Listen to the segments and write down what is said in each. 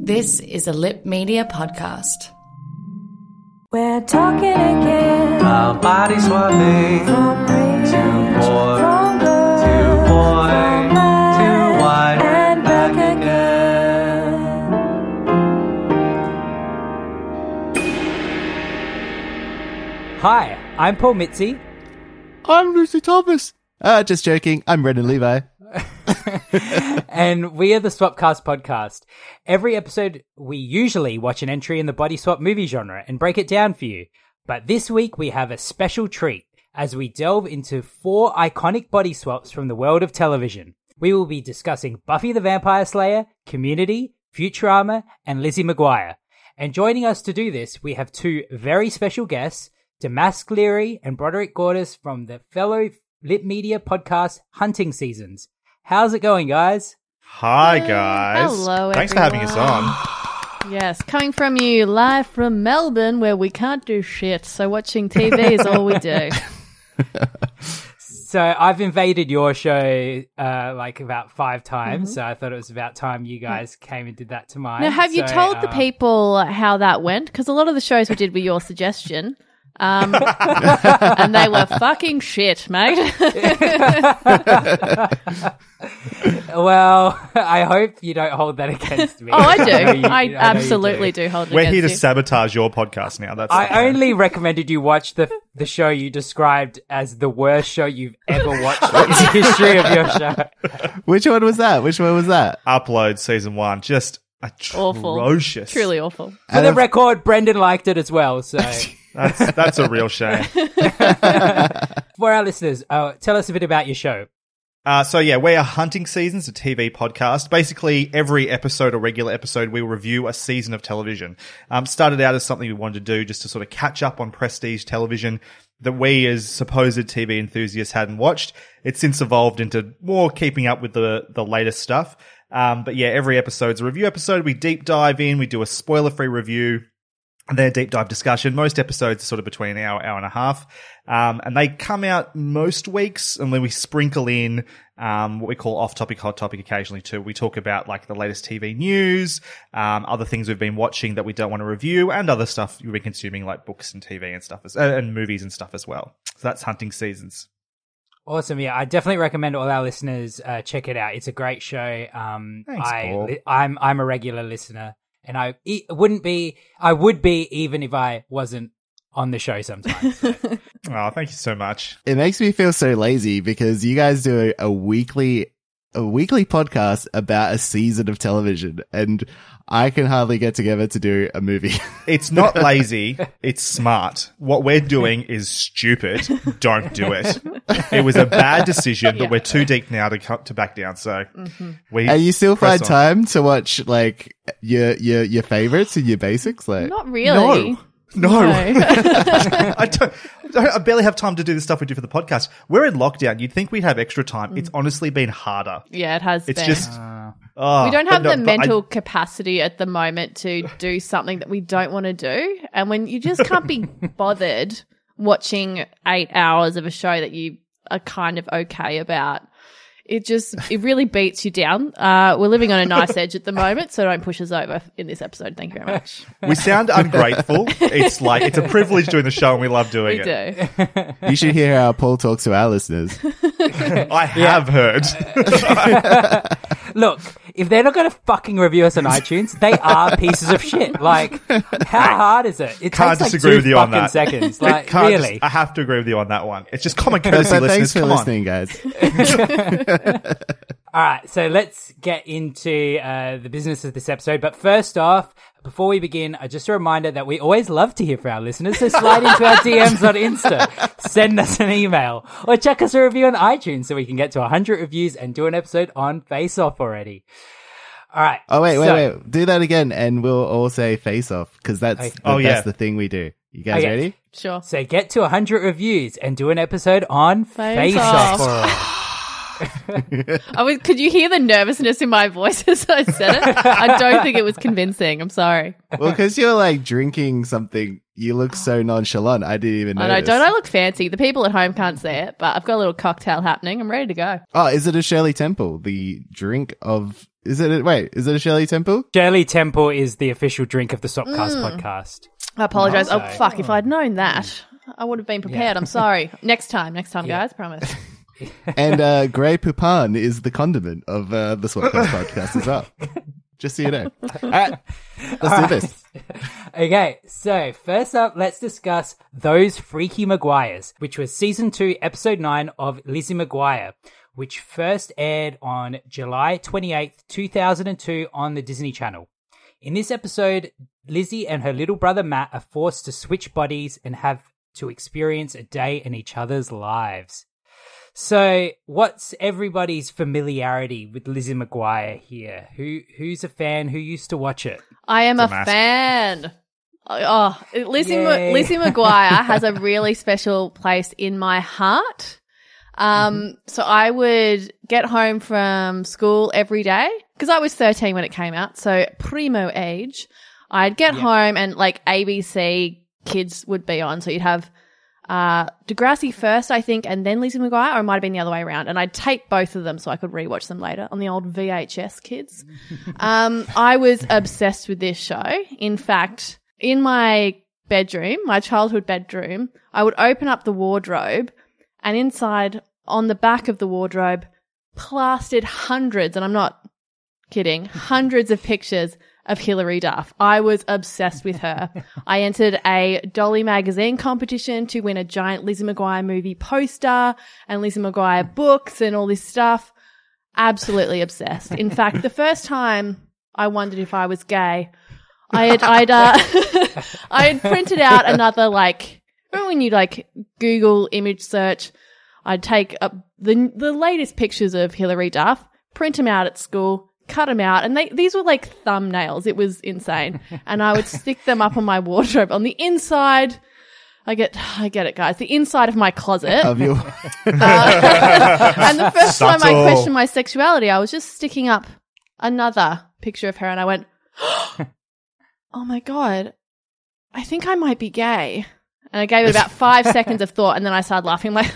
This is a Lip Media podcast. We're talking again. About body swapping. From rage, Too boy. from good, Too boy. from bad, Too wide. and back again. Hi, I'm Paul Mitzi, I'm Lucy Thomas. Uh, just joking. I'm Brendan Levi. and we are the Swapcast podcast. Every episode, we usually watch an entry in the body swap movie genre and break it down for you. But this week, we have a special treat as we delve into four iconic body swaps from the world of television. We will be discussing Buffy the Vampire Slayer, Community, Futurama, and Lizzie McGuire. And joining us to do this, we have two very special guests, Damask Leary and Broderick Gordis from the fellow Lit Media podcast Hunting Seasons. How's it going, guys? Hi guys. Hello, Thanks for having us on. Yes, coming from you live from Melbourne, where we can't do shit. So watching TV is all we do. So I've invaded your show uh, like about five times, Mm-hmm. so I thought it was about time you guys came and did that to mine. Now, have you So, told the uh, people how that went? Because a lot of the shows we did were your suggestion. Um, and they were fucking shit, mate. Well, I hope you don't hold that against me. oh, I do. know you- I, know absolutely do. hold it We're here to you. sabotage your podcast now. That's the I plan. only recommended you watch the the show you described as the worst show you've ever watched in the history of your show. Which one was that? Which one was that? upload season one. Just Awful. Truly awful. For the record, Brendan liked it as well. So That's that's a real shame. for our listeners, uh, tell us a bit about your show. Uh, so yeah, we are Hunting Seasons, a TV podcast. Basically, every episode or regular episode, we review a season of television. Um, started out as something we wanted to do just to sort of catch up on prestige television that we as supposed TV enthusiasts hadn't watched. It's since evolved into more keeping up with the, the latest stuff. Um, but yeah, every episode's a review episode. We deep dive in, we do a spoiler free review and then a deep dive discussion. Most episodes are sort of between an hour, hour and a half. Um, and they come out most weeks and then we sprinkle in, um, what we call off topic, hot topic occasionally too. We talk about like the latest TV news, um, other things we've been watching that we don't want to review and other stuff you've been consuming like books and TV and stuff as, uh, and movies and stuff as well. So that's hunting seasons. Awesome, yeah, I definitely recommend all our listeners uh, check it out. It's a great show. Um, Thanks, I, Paul. li- I'm I'm a regular listener, and I e- wouldn't be. I would be even if I wasn't on the show sometimes. So. Oh, thank you so much. It makes me feel so lazy because you guys do a, a weekly, a weekly podcast about a season of television and I can hardly get together to do a movie. It's not lazy. it's smart. What we're doing is stupid. Don't do it. It was a bad decision, but we're too deep now to come to back down. So mm-hmm. we and you still find on. time to watch like your, your, your favorites and your basics? Like, Not really. No, No. I don't. I barely have time to do the stuff we do for the podcast. We're in lockdown. You'd think we'd have extra time. It's mm. honestly been harder. yeah, it has It's been. just. oh, we don't but have no, the but I- mental capacity at the moment to do something that we don't want to do. And when you just can't be bothered watching eight hours of a show that you are kind of okay about, it just, it really beats you down. Uh, we're living on a nice edge at the moment, so don't push us over in this episode. Thank you very much. we sound ungrateful. it's like it's a privilege doing the show, and we love doing We it. do. you should hear how Paul talks to our listeners. I have heard. Look, if they're not going to fucking review us on iTunes, they are pieces of shit. Like, how hard is it? It Can't takes like disagree two with you on fucking that. seconds. Like, can't really? just- I have to agree with you on that one. It's just common But courtesy, thanks listeners. for Come listening, guys. All All right, so let's get into uh, the business of this episode. But first off, before we begin, uh, just a reminder that we always love to hear from our listeners. So slide into our DMs on Insta, send us an email, or check us a review on iTunes so we can get to 100 reviews and do an episode on Face Off already. All right. Oh wait, wait, so- wait. Do that again, and we'll all say face off because that's Okay. the, Oh, yeah. that's the thing we do. You guys Okay. ready? Sure. So get to 100 reviews and do an episode on Face Face, Off. Off. for us. I was, could you hear the nervousness in my voice as I said it? I don't think it was convincing. I'm sorry. Well, because you're like drinking something, you look so nonchalant. I didn't even I notice. know. Don't I look fancy? The people at home can't see it, but I've got a little cocktail happening. I'm ready to go. Oh, is it a Shirley Temple? The drink of is it? A, wait, is it a Shirley Temple? Shirley Temple is the official drink of the Swapcast Mm. podcast. I apologize. Oh, so- fuck. If I'd known that, I would have been prepared. I'm sorry. Next time. Next time, Yeah. guys. Promise. and uh, Grey Poupon is the condiment of uh, the Swapcast podcast as well. Just so you know. All right, let's do this. Okay, so first up, let's discuss Those Freaky McGuires, which was season two, episode nine of Lizzie McGuire, which first aired on July 28th, 2002 on the Disney Channel. In this episode, Lizzie and her little brother Matt are forced to switch bodies and have to experience a day in each other's lives. So, what's everybody's familiarity with Lizzie McGuire here? Who who's a fan? Who used to watch it? I am a It's a mask. fan. Oh, Lizzie, Yay. M- Lizzie McGuire has a really special place in my heart. Um, so I would get home from school every day because I was 13 when it came out. So primo age, I'd get home and like ABC kids would be on. So you'd have, uh, Degrassi first, I think, and then Lizzie McGuire, or it might have been the other way around. And I'd tape both of them so I could rewatch them later on the old VHS kids. um, I was obsessed with this show. In fact, in my bedroom, my childhood bedroom, I would open up the wardrobe and inside on the back of the wardrobe plastered hundreds, and I'm not kidding, hundreds of pictures of Hilary Duff. I was obsessed with her. I entered a Dolly magazine competition to win a giant Lizzie McGuire movie poster and Lizzie McGuire books and all this stuff. Absolutely obsessed. In fact, the first time I wondered if I was gay, I had I'd uh, I had printed out another like remember when you like Google image search, I'd take up the the latest pictures of Hilary Duff, print them out at school, cut them out, and they these were like thumbnails. It was insane, and I would stick them up on my wardrobe on the inside. I get I get it, guys. The inside of my closet. Of your Uh, and the first time I questioned my sexuality, I was just sticking up another picture of her and I went, Oh my God, I think I might be gay. And I gave it about five seconds of thought and then I started laughing. I'm like,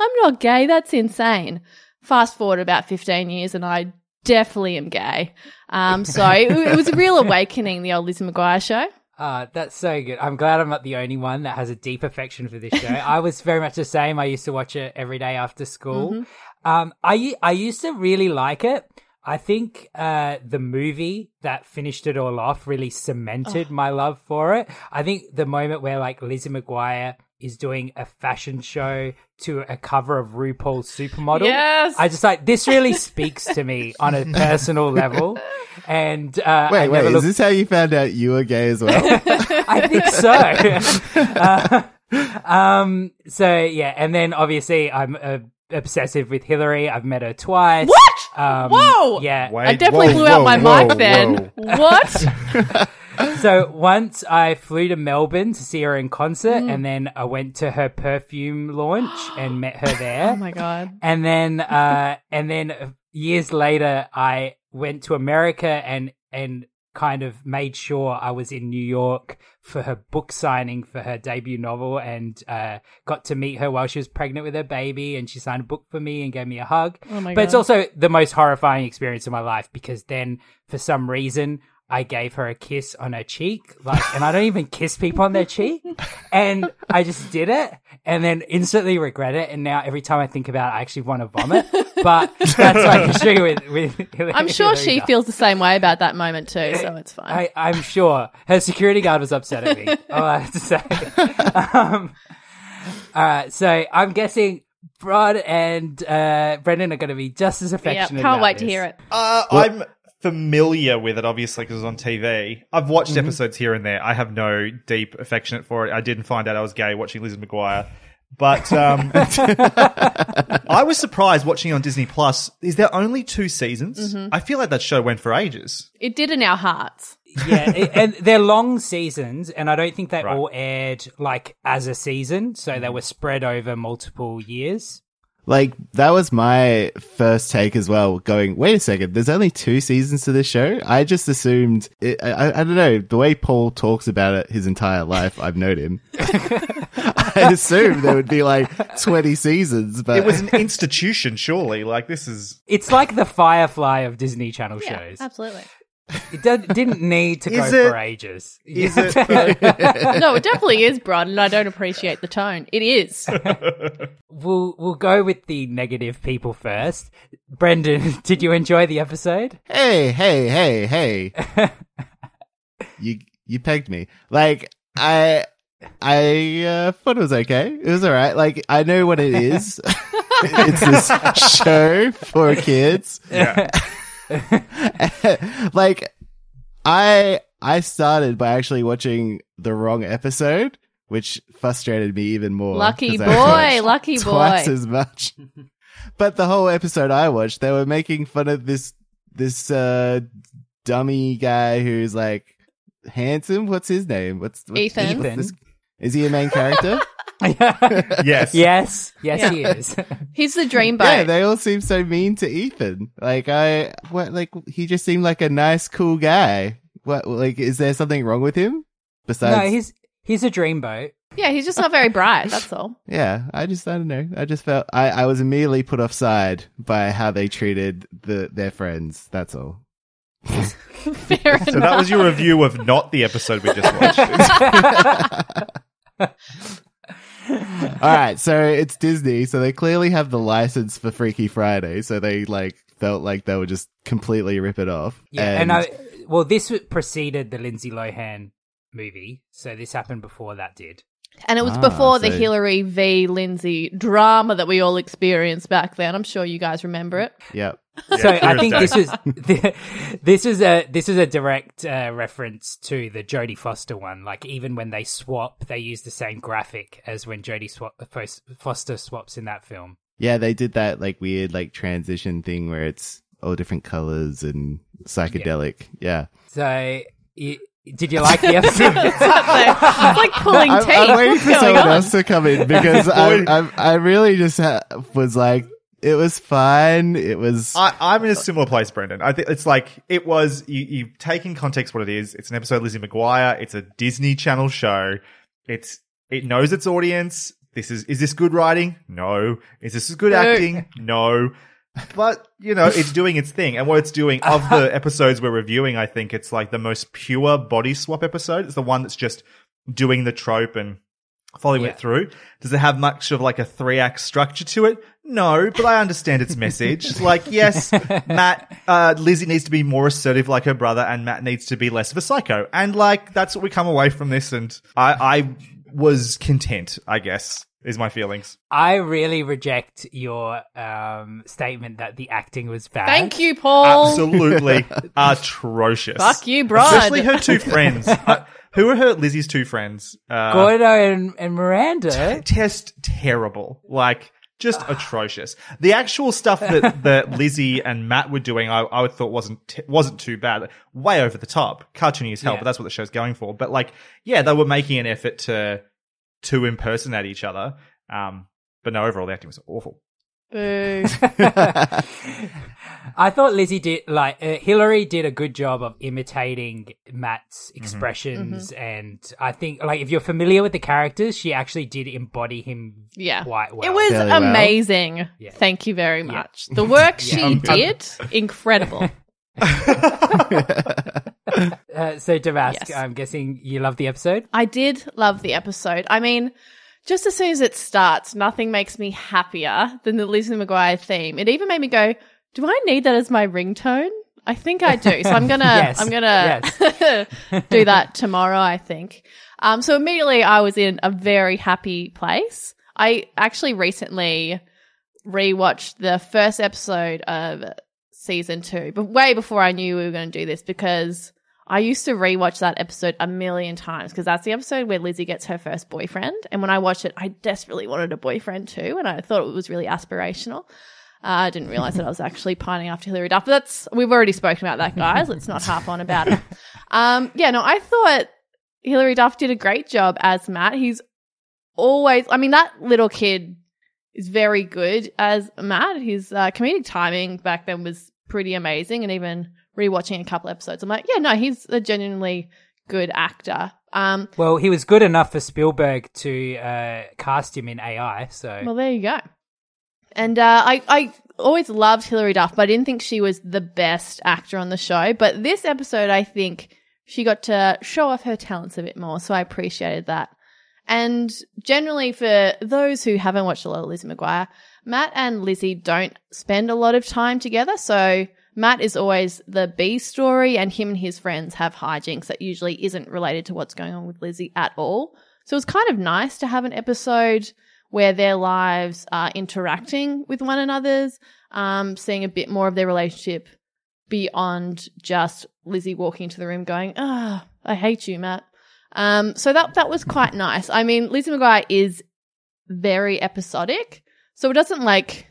I'm not gay. That's insane. Fast forward about 15 years and I definitely am gay. Um, so it, it was a real awakening, the old Lizzie McGuire show. Uh, that's so good. I'm glad I'm not the only one that has a deep affection for this show. I was very much the same. I used to watch it every day after school. Um, I, I used to really like it. I think uh, the movie that finished it all off really cemented my love for it. I think the moment where like Lizzie McGuire is doing a fashion show to a cover of RuPaul's Supermodel. Yes. I just like this really speaks to me on a personal level. And uh, I wait, wait, is this how you found out you were gay as well? I think so. Uh, um. So yeah, and then obviously I'm uh, obsessive with Hilary. I've met her twice. What? Um, Whoa! Yeah. Wait, I definitely whoa, blew out my whoa, mic then. whoa. What? So once I flew to Melbourne to see her in concert, Mm. and then I went to her perfume launch and met her there. oh my God. and then uh and then years later i went to america and and kind of made sure i was in new york for her book signing for her debut novel and uh got to meet her while she was pregnant with her baby and she signed a book for me and gave me a hug Oh but it's also the most horrifying experience of my life because then for some reason I gave her a kiss on her cheek, like, and I don't even kiss people on their cheek. And I just did it and then instantly regret it. And now every time I think about it, I actually want to vomit. But that's my history with, with I'm sure she feels the same way about that moment too, so it's fine. I, I'm sure her security guard was upset at me. all I have to say. um, all right, so I'm guessing Brod and uh, Brendan are going to be just as Yep, affectionate. can't about wait to hear it. Uh, I'm familiar with it, obviously, because it was on TV. I've watched Mm-hmm. episodes here and there. I have no deep affectionate for it. I didn't find out I was gay watching Lizzie McGuire. But um, I was surprised watching it on Disney Plus. Is there only two seasons? Mm-hmm. I feel like that show went for ages. It did in our hearts. yeah, it- and they're long seasons, and I don't think they Right. all aired like as a season, so they were spread over multiple years. Like that was my first take as well. Going, wait a second, there's only two seasons to this show. I just assumed. It, I, I don't know the way Paul talks about it his entire life. I've known him. I assumed there would be like 20 seasons, but It was an institution, surely. Like this is. It's like the Firefly of Disney Channel Yeah, shows. absolutely. It did, didn't need to go Is it- for ages. Is it? no, it definitely is, Brod, and I don't appreciate the tone. It is. We'll we'll go with the negative people first. Brendan, did you enjoy the episode? hey, hey, hey, hey. you you pegged me. Like I I uh, thought it was okay. It was all right. Like I know what it is. it's this show for kids. Yeah. like I I started by actually watching the wrong episode, which frustrated me even more. Lucky boy, lucky twice boy. as much. but the whole episode I watched, they were making fun of this this uh dummy guy who's like handsome. What's his name? What's, what's Ethan. what's this- Is he a main character? Yes. yes, yes, Yeah. he is. He's the dreamboat. Yeah, they all seem so mean to Ethan. Like I, what, like he just seemed like a nice, cool guy. What, like, is there something wrong with him? Besides, no, he's he's a dreamboat. yeah, he's just not very bright. That's all. yeah, I just, I don't know. I just felt I, I was immediately put offside by how they treated the their friends. That's all. Fair So enough. that was your review of not the episode we just watched. all right, so it's Disney, so they clearly have the license for Freaky Friday, so they like felt like they would just completely rip it off. Yeah, and, I well, this preceded the Lindsay Lohan movie, so this happened before that did. And it was Ah, before the Hilary v. Lindsay drama that we all experienced back then. I'm sure you guys remember it. yep. So I think this was this is a this is a direct uh, reference to the Jodie Foster one. Like even when they swap, they use the same graphic as when Jodie swap, Foster swaps in that film. Yeah, they did that like weird like transition thing where it's all different colors and psychedelic. Yeah. So, y did you like the episode? it's like pulling I'm, teeth. I'm waiting What's for going someone on? else to come in because I, I, I really just ha- was like, it was fun. It was. I, I'm in a similar place, Brendan. I think it's like it was. You, you take in context what it is. It's an episode of Lizzie McGuire. It's a Disney Channel show. It's it knows its audience. This is is this good writing? No. Is this good acting? No. But you know, it's doing its thing, and what it's doing of the episodes we're reviewing, I think it's like the most pure body swap episode. It's the one that's just doing the trope and following Yeah. it through. Does it have much of like a three act structure to it? No, but I understand its message. Like, yes, Matt, uh, Lizzie needs to be more assertive like her brother, and Matt needs to be less of a psycho. And like, that's what we come away from this. And I, I was content, I guess, is my feelings. I really reject your um, statement that the acting was bad. Thank you, Paul. Absolutely atrocious. Fuck you, Brod. Especially her two friends. Uh, who are her Lizzie's two friends? Uh, Gordo and, and Miranda. test terrible. Like just atrocious. The actual stuff that, that Lizzie and Matt were doing, I, I thought wasn't t- wasn't too bad. Way over the top, cartoony as hell, Yeah. but that's what the show's going for. But like, yeah, they were making an effort to to impersonate each other. Um, but no, overall the acting was awful. Boo. I thought Lizzie did like uh, Hilary did a good job of imitating Matt's Mm-hmm. expressions, and I think like if you're familiar with the characters, she actually did embody him Yeah. quite well. It was Fairly well. amazing. Yeah. Thank you very much. The work she Um, did, incredible. Uh, so Damask, Yes. I'm guessing you love the episode. I did love the episode. I mean, just as soon as it starts, nothing makes me happier than the Lizzie McGuire theme. It even made me go, "Do I need that as my ringtone?" I think I do. So I'm gonna, Yes. I'm gonna do that tomorrow. I think. Um, so immediately I was in a very happy place. I actually recently rewatched the first episode of season two, but way before I knew we were going to do this because I used to rewatch that episode a million times because that's the episode where Lizzie gets her first boyfriend. And when I watched it, I desperately wanted a boyfriend too, and I thought it was really aspirational. Uh, I didn't realize that I was actually pining after Hilary Duff. But that's we've already spoken about that, guys. Let's not harp on about it. Um, yeah, no, I thought Hilary Duff did a great job as Matt. He's always, I mean, that little kid is very good as Matt. His uh, comedic timing back then was pretty amazing, and even rewatching a couple episodes, I'm like, yeah, no, he's a genuinely good actor. Um, Well, he was good enough for Spielberg to uh, cast him in AI. So well, there you go. And uh, I, I always loved Hilary Duff, but I didn't think she was the best actor on the show. But this episode, I think she got to show off her talents a bit more, so I appreciated that. And generally, for those who haven't watched a lot of Lizzie McGuire, Matt and Lizzie don't spend a lot of time together. So Matt is always the B story, and him and his friends have hijinks that usually isn't related to what's going on with Lizzie at all. So it's kind of nice to have an episode where their lives are interacting with one another's, um, seeing a bit more of their relationship beyond just Lizzie walking into the room going, ah, I hate you, Matt. Um, so that, that was quite nice. I mean, Lizzie McGuire is very episodic, so it doesn't like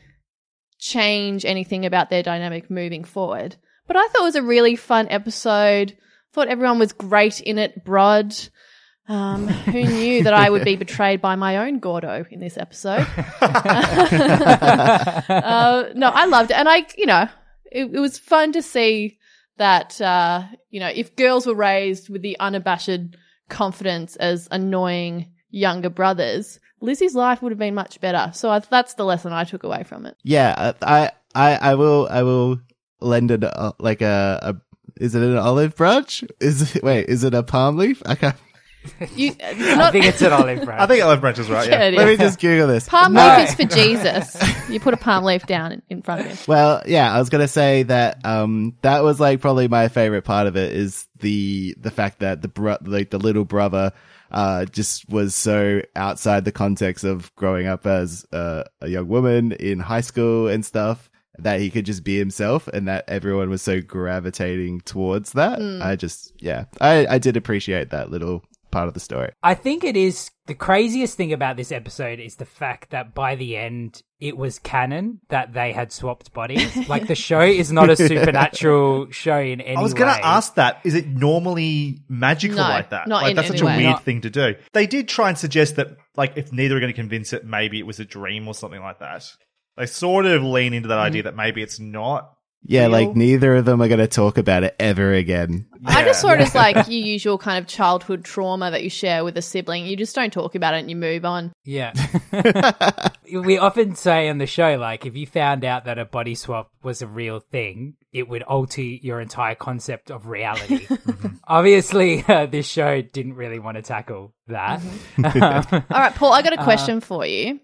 change anything about their dynamic moving forward. But I thought it was a really fun episode. Thought everyone was great in it. Brod, um, who knew that I would be betrayed by my own Gordo in this episode? uh, no, I loved it, and I, you know, it, it was fun to see that, uh, you know, if girls were raised with the unabashed confidence as annoying younger brothers, Lizzie's life would have been much better. So I, that's the lesson I took away from it. Yeah, I, I, I will, I will lend it uh, like a, a. Is it an olive branch? Is it, wait, is it a palm leaf? I can't. You, I think it's an olive branch. I think Olive Branch is right. Yeah, Yeah. it Let me just Google this. palm No. leaf is for Jesus. You put a palm leaf down in, in front of him. Well, yeah, I was gonna say that um that was like probably my favorite part of it is the the fact that the bro- like the little brother uh just was so outside the context of growing up as uh, a young woman in high school and stuff that he could just be himself and that everyone was so gravitating towards that. I just yeah, I I did appreciate that little part of the story. I think it is the craziest thing about this episode is the fact that by the end it was canon that they had swapped bodies. like the show is not a supernatural show in any way. I was going to ask that. Is it normally magical No, like that? not like in that's any such a weird Not- thing to do. They did try and suggest that, like, if neither are going to convince it, maybe it was a dream or something like that. They sort of lean into that Mm. idea that maybe it's not. Yeah, real. like neither of them are going to talk about it ever again. I just Yeah. saw it as like your usual kind of childhood trauma that you share with a sibling. You just don't talk about it and you move on. Yeah. we often say on the show, like, if you found out that a body swap was a real thing, it would alter your entire concept of reality. Obviously, uh, this show didn't really want to tackle that. Um, All right, Paul, I got a question for you.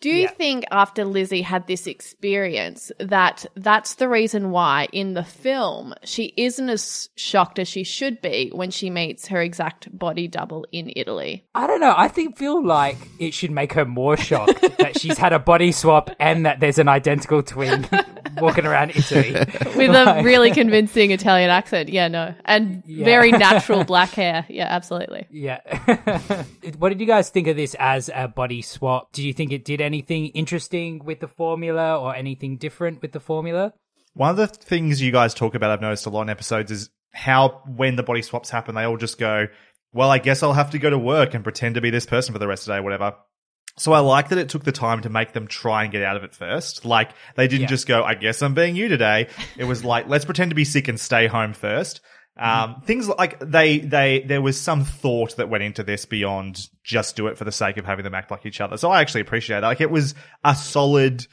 Do you yeah. think after Lizzie had this experience that that's the reason why in the film she isn't as shocked as she should be when she meets her exact body double in Italy? I don't know. I think feel like it should make her more shocked that she's had a body swap and that there's an identical twin walking around Italy. With a really convincing Italian accent. Yeah, no. And Yeah. very natural black hair. Yeah, absolutely. Yeah. what did you guys think of this as a body swap? Did you think it did anything interesting with the formula or anything different with the formula? One of the things you guys talk about, I've noticed a lot in episodes, is how when the body swaps happen, they all just go, well, I guess I'll have to go to work and pretend to be this person for the rest of the day, or whatever. So I like that it took the time to make them try and get out of it first. Like they didn't Yeah. just go, I guess I'm being you today. It was like, let's pretend to be sick and stay home first. Um, things like they, they, there was some thought that went into this beyond just do it for the sake of having them act like each other. So I actually appreciate that. Like it was a solid,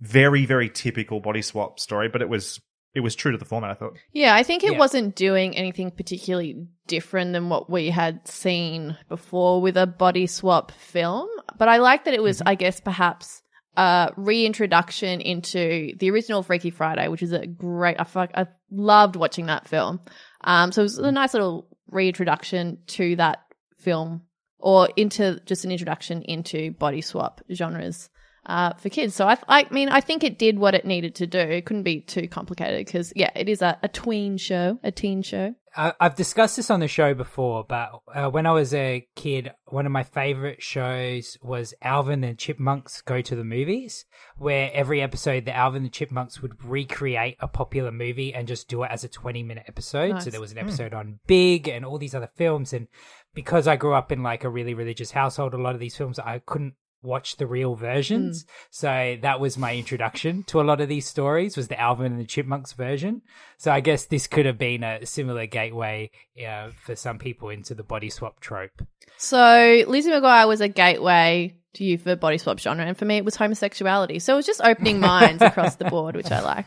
very, very typical body swap story, but it was, it was true to the format, I thought. Yeah, I think it Yeah. wasn't doing anything particularly different than what we had seen before with a body swap film. But I like that it was, I guess, perhaps a reintroduction into the original Freaky Friday, which is a great. I, fuck, I loved watching that film. Um, so it was a nice little reintroduction to that film, or into just an introduction into body swap genres. Uh, for kids. So I, I mean, I think it did what it needed to do. It couldn't be too complicated because, yeah, it is a, a tween show, a teen show. I- I've discussed this on the show before, but uh, when I was a kid, one of my favorite shows was Alvin and the Chipmunks Go to the Movies, where every episode the Alvin and the Chipmunks would recreate a popular movie and just do it as a 20 minute episode. Nice. So there was an episode on Big and all these other films. And because I grew up in like a really religious household, a lot of these films I couldn't watch the real versions. So that was my introduction to a lot of these stories was the Alvin and the Chipmunks version. So I guess this could have been a similar gateway uh, for some people into the body swap trope. So Lizzie McGuire was a gateway to you for body swap genre, and for me it was homosexuality. So it was just opening minds across the board, which I like.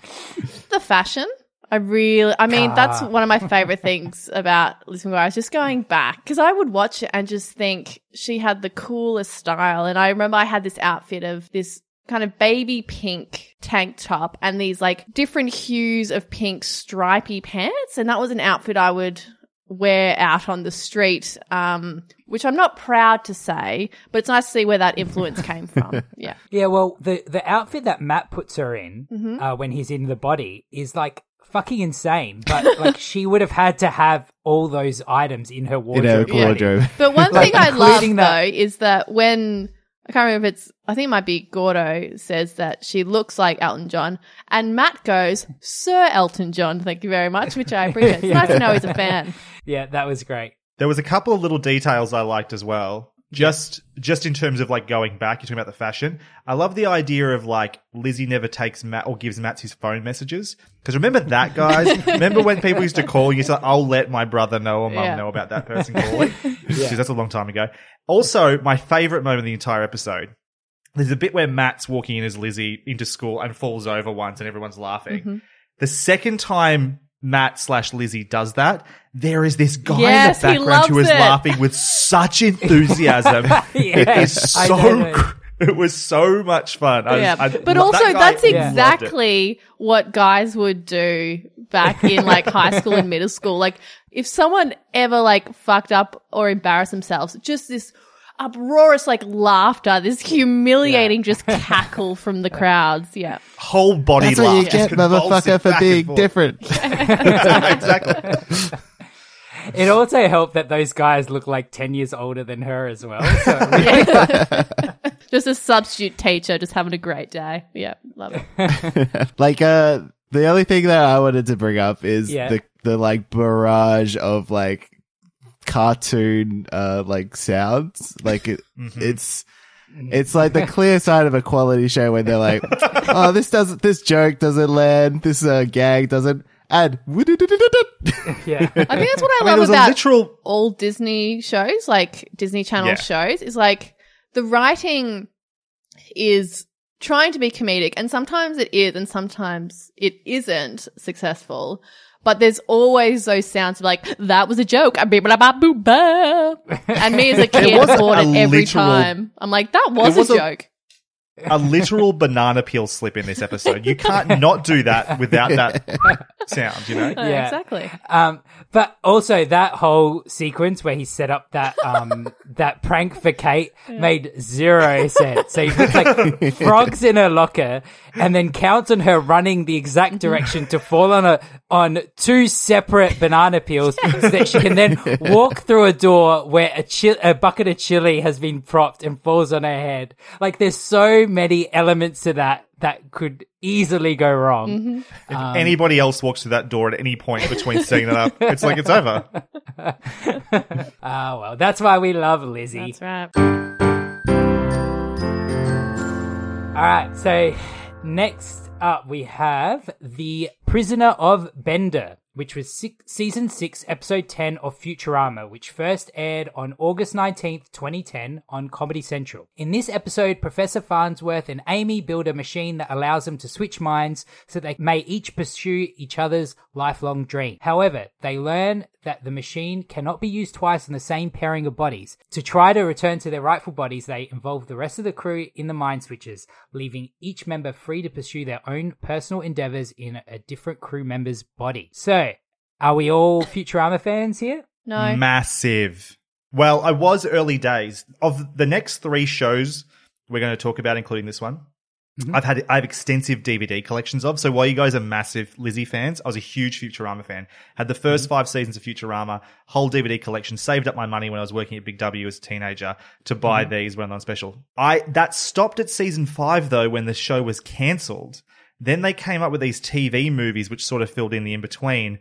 The fashion. I really, I mean, that's Ah. one of my favorite things about Lizzie McGuire. Is just going back because I would watch it and just think she had the coolest style. And I remember I had this outfit of this kind of baby pink tank top and these like different hues of pink stripy pants, and that was an outfit I would wear out on the street, um, which I'm not proud to say, but it's nice to see where that influence came from. Yeah. Yeah, well, the the outfit that Matt puts her in Mm-hmm. uh, when he's in the body is like fucking insane. But like she would have had to have all those items in her wardrobe. in a wardrobe. Yeah. But one Like, thing I love including that- though is that when I can't remember if it's I think it might be Gordo says that she looks like Elton John, and Matt goes Sir Elton John. Thank you very much, which I appreciate. It's nice to know he's a fan. Yeah, that was great. There was a couple of little details I liked as well. Just just in terms of like going back, you're talking about the fashion. I love the idea of like Lizzie never takes Matt or gives Matt his phone messages. Because remember that, guys? remember when people used to call you? So I'll let my brother know or mum Yeah. know about that person calling. Because that's a long time ago. Also, my favorite moment of the entire episode. There's a bit where Matt's walking in as Lizzie into school and falls over once and everyone's laughing. Mm-hmm. The second time Matt slash Lizzie does that, there is this guy Yes, in the background who loves it. laughing with such enthusiasm. it Yeah, is so, cr- it was so much fun. I, yeah, I- but that also guy that's exactly what guys would do back in like high school and middle school. Like if someone ever like fucked up or embarrassed themselves, just this uproarious like laughter, this humiliating just cackle from the crowds. Yeah. whole body That's what laugh. you just get, convulsive motherfucker, for back and being forth. different. exactly. It also helped that those guys look like 10 years older than her as well. So it really- Just a substitute teacher just having a great day. Yeah. Love it. like uh the only thing that I wanted to bring up is Yeah. the the like barrage of like cartoon uh like sounds. Like it, it's it's like the clear sign of a quality show when they're like, oh, this doesn't, this joke doesn't land, this uh, gag doesn't, and yeah. I think that's what I, I love it was about a literal. all Disney shows, like Disney Channel Yeah. shows, is like the writing is trying to be comedic, and sometimes it is, and sometimes it isn't successful. But there's always those sounds of like that was a joke, and me as a kid bought it every time. I'm like, that was, was a a- joke. A literal banana peel slip in this episode. You can't not do that without that sound, you know? Uh, Yeah. Exactly. Um, but also that whole sequence where he set up that um that prank for Kate made zero sense. So he puts like frogs in her locker and then counts on her running the exact direction to fall on a on two separate banana peels so that she can then walk through a door where a chi- a bucket of chili has been propped and falls on her head. Like there's so many elements to that that could easily go wrong. If anybody else walks through that door at any point between setting it up, it's like it's over. Ah, well, that's why we love Lizzie. That's right. All right, so next up we have The Prisoner of Bender, which was six, season 6, episode 10 of Futurama, which first aired on August 19th, 2010 on Comedy Central. In this episode, Professor Farnsworth and Amy build a machine that allows them to switch minds so they may each pursue each other's lifelong dream. However, they learn that the machine cannot be used twice in the same pairing of bodies. To try to return to their rightful bodies, they involve the rest of the crew in the mind switches, leaving each member free to pursue their own personal endeavors in a different crew member's body. So, are we all Futurama fans here? No. Massive. Well, I was early days. Of the next three shows we're going to talk about, including this one. Mm-hmm. I've had I have extensive DVD collections of. So while you guys are massive Lizzie fans, I was a huge Futurama fan. Had the 1st Mm-hmm. five seasons of Futurama, whole DVD collection. Saved up my money when I was working at Big W as a teenager to buy Mm-hmm. these when they're on special. I that stopped at season five though when the show was cancelled. Then they came up with these TV movies which sort of filled in the in between.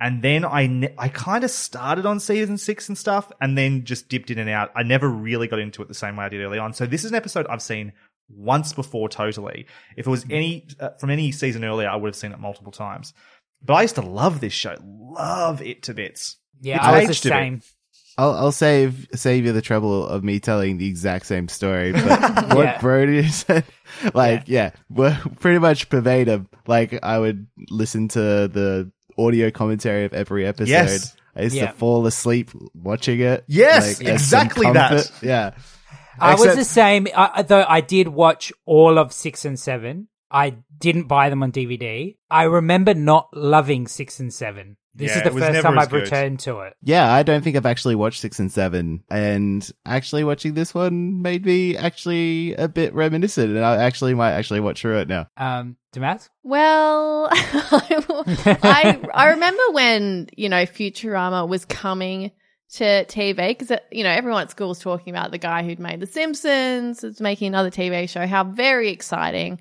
And then I ne- I kind of started on season six and stuff, and then just dipped in and out. I never really got into it the same way I did early on. So this is an episode I've seen once before totally. If it was any uh, from any season earlier, I would have seen it multiple times. But I used to love this show, love it to bits. Yeah, It's I was the aged a bit. same. I'll, I'll save save you the trouble of me telling the exact same story. But what Yeah. Brody said, like, yeah, we're pretty much verbatim. Like, I would listen to the audio commentary of every episode. Yes. I used Yeah. to fall asleep watching it. Yes, like, exactly that. Yeah. I was the same, I, I- though I did watch all of six and seven. I didn't buy them on DVD. I remember not loving six and seven. This Yeah, is the first time I've good. returned to it. Yeah, I don't think I've actually watched six and seven, and actually watching this one made me actually a bit reminiscent, and I actually might actually watch through it now. Um, Damask? Well, I I remember when you know Futurama was coming to TV because you know everyone at school was talking about the guy who'd made The Simpsons was making another TV show. How very exciting!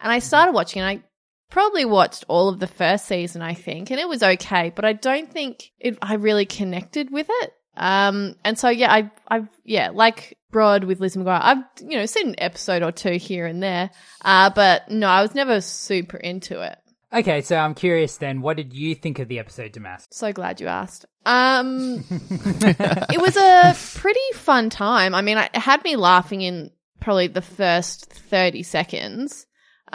And I started watching. and I probably watched all of the first season, I think, and it was okay. But I don't think it, I really connected with it. Um, and so yeah, I I've yeah like Brod with Liz McGuire. I've you know seen an episode or two here and there. Uh, but no, I was never super into it. Okay, so I'm curious then, what did you think of the episode, Damask? So glad you asked. Um, it was a pretty fun time. I mean, it had me laughing in probably the first 30 seconds.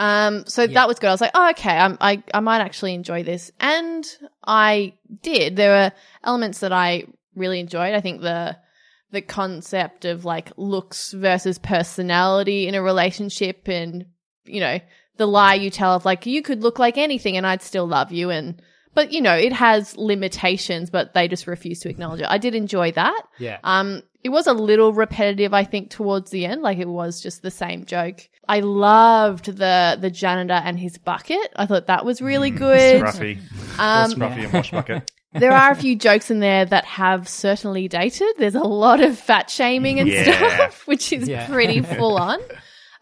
Um, so that was good. I was like, oh, okay, I'm, I, I might actually enjoy this. And I did. There were elements that I really enjoyed. I think the, the concept of like looks versus personality in a relationship and, you know, the lie you tell of like, you could look like anything and I'd still love you. And, but you know, it has limitations, but they just refuse to acknowledge it. I did enjoy that. Yeah. Um, it was a little repetitive, I think, towards the end. Like it was just the same joke. I loved the the janitor and his bucket. I thought that was really good. Scruffy, Um, or scruffy and wash bucket. there are a few jokes in there that have certainly dated. There's a lot of fat shaming and Yeah. stuff, which is Yeah. pretty full on.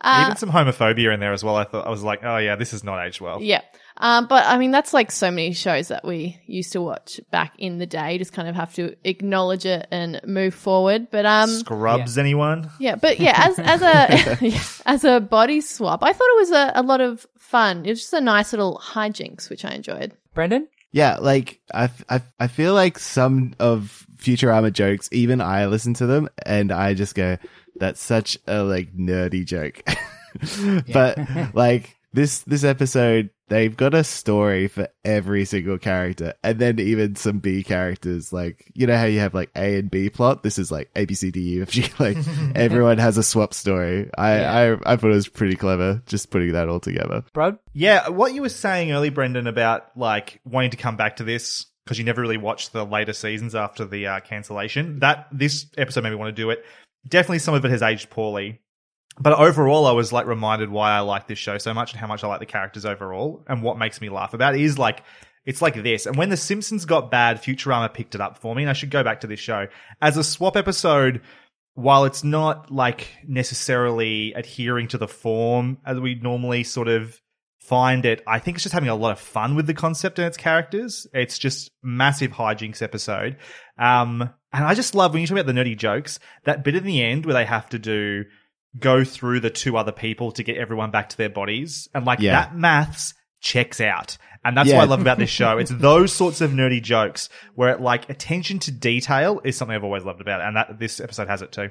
Uh, Even some homophobia in there as well. I thought I was like, oh yeah, this is not aged well. Yeah. Um, but I mean, that's like so many shows that we used to watch back in the day. Just kind of have to acknowledge it and move forward. But um, Scrubs, anyone? yeah, but yeah, as as a as a body swap, I thought it was a, a lot of fun. It was just a nice little hijinks, which I enjoyed. Brendan? Yeah, like I, I, I feel like some of Futurama jokes, even I listen to them and I just go, "That's such a like nerdy joke." but like this this episode, they've got a story for every single character, and then even some B characters. Like you know how you have like A and B plot. This is like A B C D E F G. Like everyone has a swap story. I, I I thought it was pretty clever, just putting that all together. Brod? Yeah, what you were saying early, Brendan, about like wanting to come back to this because you never really watched the later seasons after the uh, cancellation. That this episode made me want to do it. Definitely, some of it has aged poorly, but overall, I was like reminded why I like this show so much and how much I like the characters overall, and what makes me laugh about it is like. It's like this. And when The Simpsons got bad, Futurama picked it up for me, and I should go back to this show. As a swap episode, while it's not like necessarily adhering to the form as we normally sort of find it, I think it's just having a lot of fun with the concept and its characters. It's just massive hijinks episode. Um, and I just love when you talk about the nerdy jokes, that bit in the end where they have to do go through the two other people to get everyone back to their bodies. And like Yeah. that maths checks out. And that's Yeah. what I love about this show. It's those sorts of nerdy jokes where it, like attention to detail is something I've always loved about it. And that this episode has it too.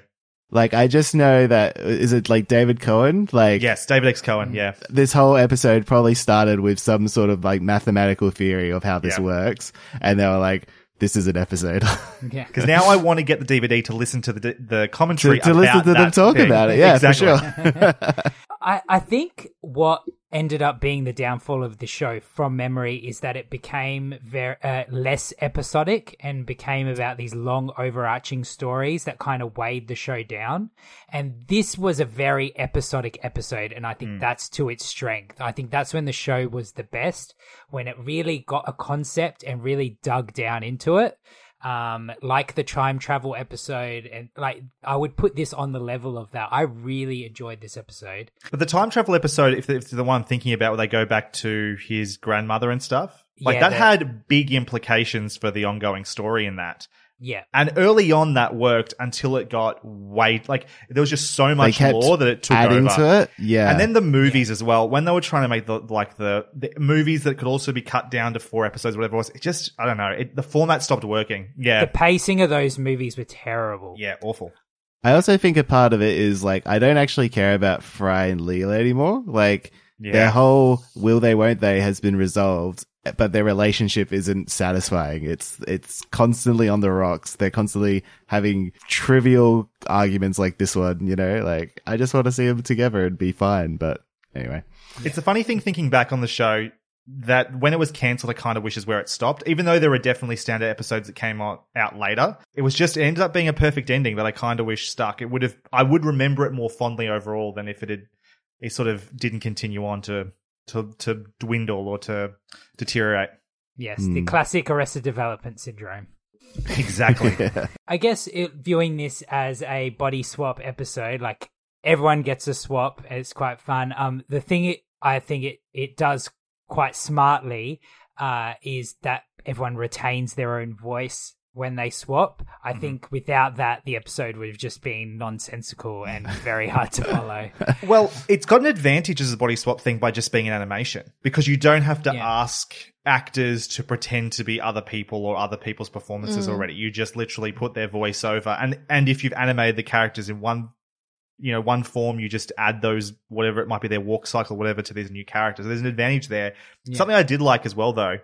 Like I just know that is it like David Cohen? Like Yes, David X. Cohen. Yeah. this whole episode probably started with some sort of like mathematical theory of how this Yeah. works, and they were like, "This is an episode." Yeah. Because now I want to get the DVD to listen to the the commentary to, to listen about to them talk thing. about it, yeah, exactly. for sure. I, I think what ended up being the downfall of the show from memory is that it became very uh, less episodic and became about these long overarching stories that kind of weighed the show down. And this was a very episodic episode and i think that's to its strength. I think that's when the show was the best when it really got a concept and really dug down into it um like the time travel episode and like i would put this on the level of that i really enjoyed this episode But the time travel episode, if it's the one I'm thinking about where they go back to his grandmother and stuff, like Yeah, that had big implications for the ongoing story in that. Yeah And early on, that worked until it got way like there was just so much kept lore that it took adding over. to it. Yeah. And then the movies as well. When they were trying to make the like the, the movies that could also be cut down to four episodes, whatever it was, it just I don't know. It, the format stopped working. Yeah, the pacing of those movies were terrible yeah, awful. I also think a part of it is like I don't actually care about Fry and Leela anymore. Like Yeah. their whole will they won't they has been resolved, but their relationship isn't satisfying. It's it's constantly on the rocks. They're constantly having trivial arguments like this one. You know, like I just want to see them together and be fine. But anyway, It's a funny thing thinking back on the show that when it was cancelled, I kind of wish is where it stopped. Even though there were definitely standout episodes that came out, out later, it was just it ended up being a perfect ending that I kind of wish stuck. It would have I would remember it more fondly overall than if it had it sort of didn't continue on to to to dwindle or to deteriorate. yes the Hmm. classic arrested development syndrome Exactly. I guess it, viewing this as a body swap episode, like everyone gets a swap, it's quite fun. Um, the thing it, I think it it does quite smartly, uh, is that everyone retains their own voice when they swap. I mm-hmm. think without that, the episode would have just been nonsensical and very hard to follow. Well, it's got an advantage as a body swap thing by just being an animation because you don't have to Yeah. ask actors to pretend to be other people or other people's performances mm. already. You just literally put their voice over, and and if you've animated the characters in one, you know, one form, you just add those whatever it might be their walk cycle, whatever, to these new characters. There's an advantage there. Something I did like as well, though.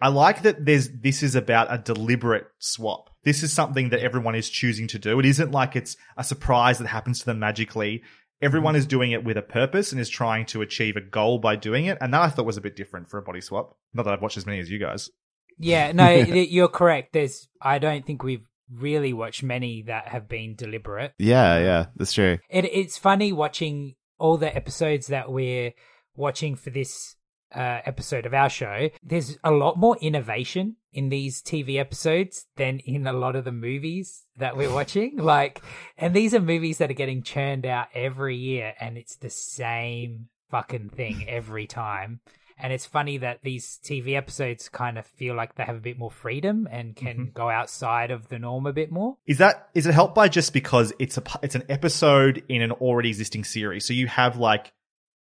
I like that there's this is about a deliberate swap. This is something that everyone is choosing to do. It isn't like it's a surprise that happens to them magically. Everyone mm-hmm. is doing it with a purpose and is trying to achieve a goal by doing it. And that I thought was a bit different for a body swap. Not that I've watched as many as you guys. Yeah, no, you're correct. There's, I don't think we've really watched many that have been deliberate. yeah, yeah, that's true. it, it's funny watching all the episodes that we're watching for this uh, episode of our show. There's a lot more innovation in these TV episodes than in a lot of the movies that we're watching. Like, and these are movies that are getting churned out every year, and it's the same fucking thing every time. And it's funny that these TV episodes kind of feel like they have a bit more freedom and can go outside of the norm a bit more. Is that is it helped by just because it's a it's an episode in an already existing series, so you have like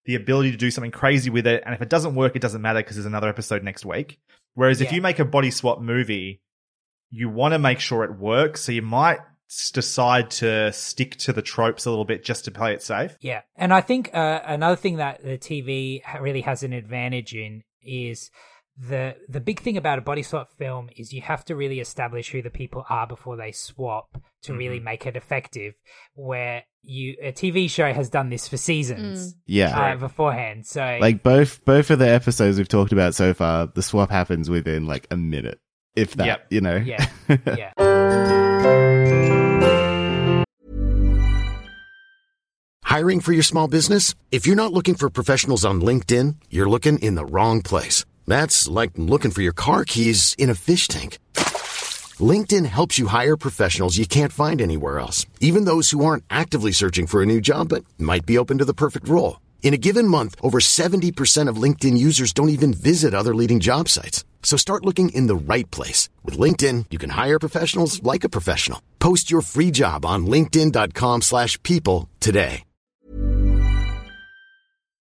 the ability to do something crazy with it, and if it doesn't work, it doesn't matter because there's another episode next week. Whereas if you make a body swap movie, you want to make sure it works, so you might decide to stick to the tropes a little bit just to play it safe. Yeah, and I think uh, another thing that the TV really has an advantage in is the the big thing about a body swap film is you have to really establish who the people are before they swap to really make it effective. Where you a TV show has done this for seasons Yeah. uh, beforehand, so Like both both of the episodes we've talked about so far, the swap happens within like a minute, if that. Yep. You know. yeah, yeah. Hiring for your small business? If you're not looking for professionals on LinkedIn, you're looking in the wrong place. That's like looking for your car keys in a fish tank. LinkedIn helps you hire professionals you can't find anywhere else, even those who aren't actively searching for a new job but might be open to the perfect role. In a given month, over 70% of LinkedIn users don't even visit other leading job sites. So start looking in the right place. With LinkedIn, you can hire professionals like a professional. Post your free job on linkedin.com slash people today.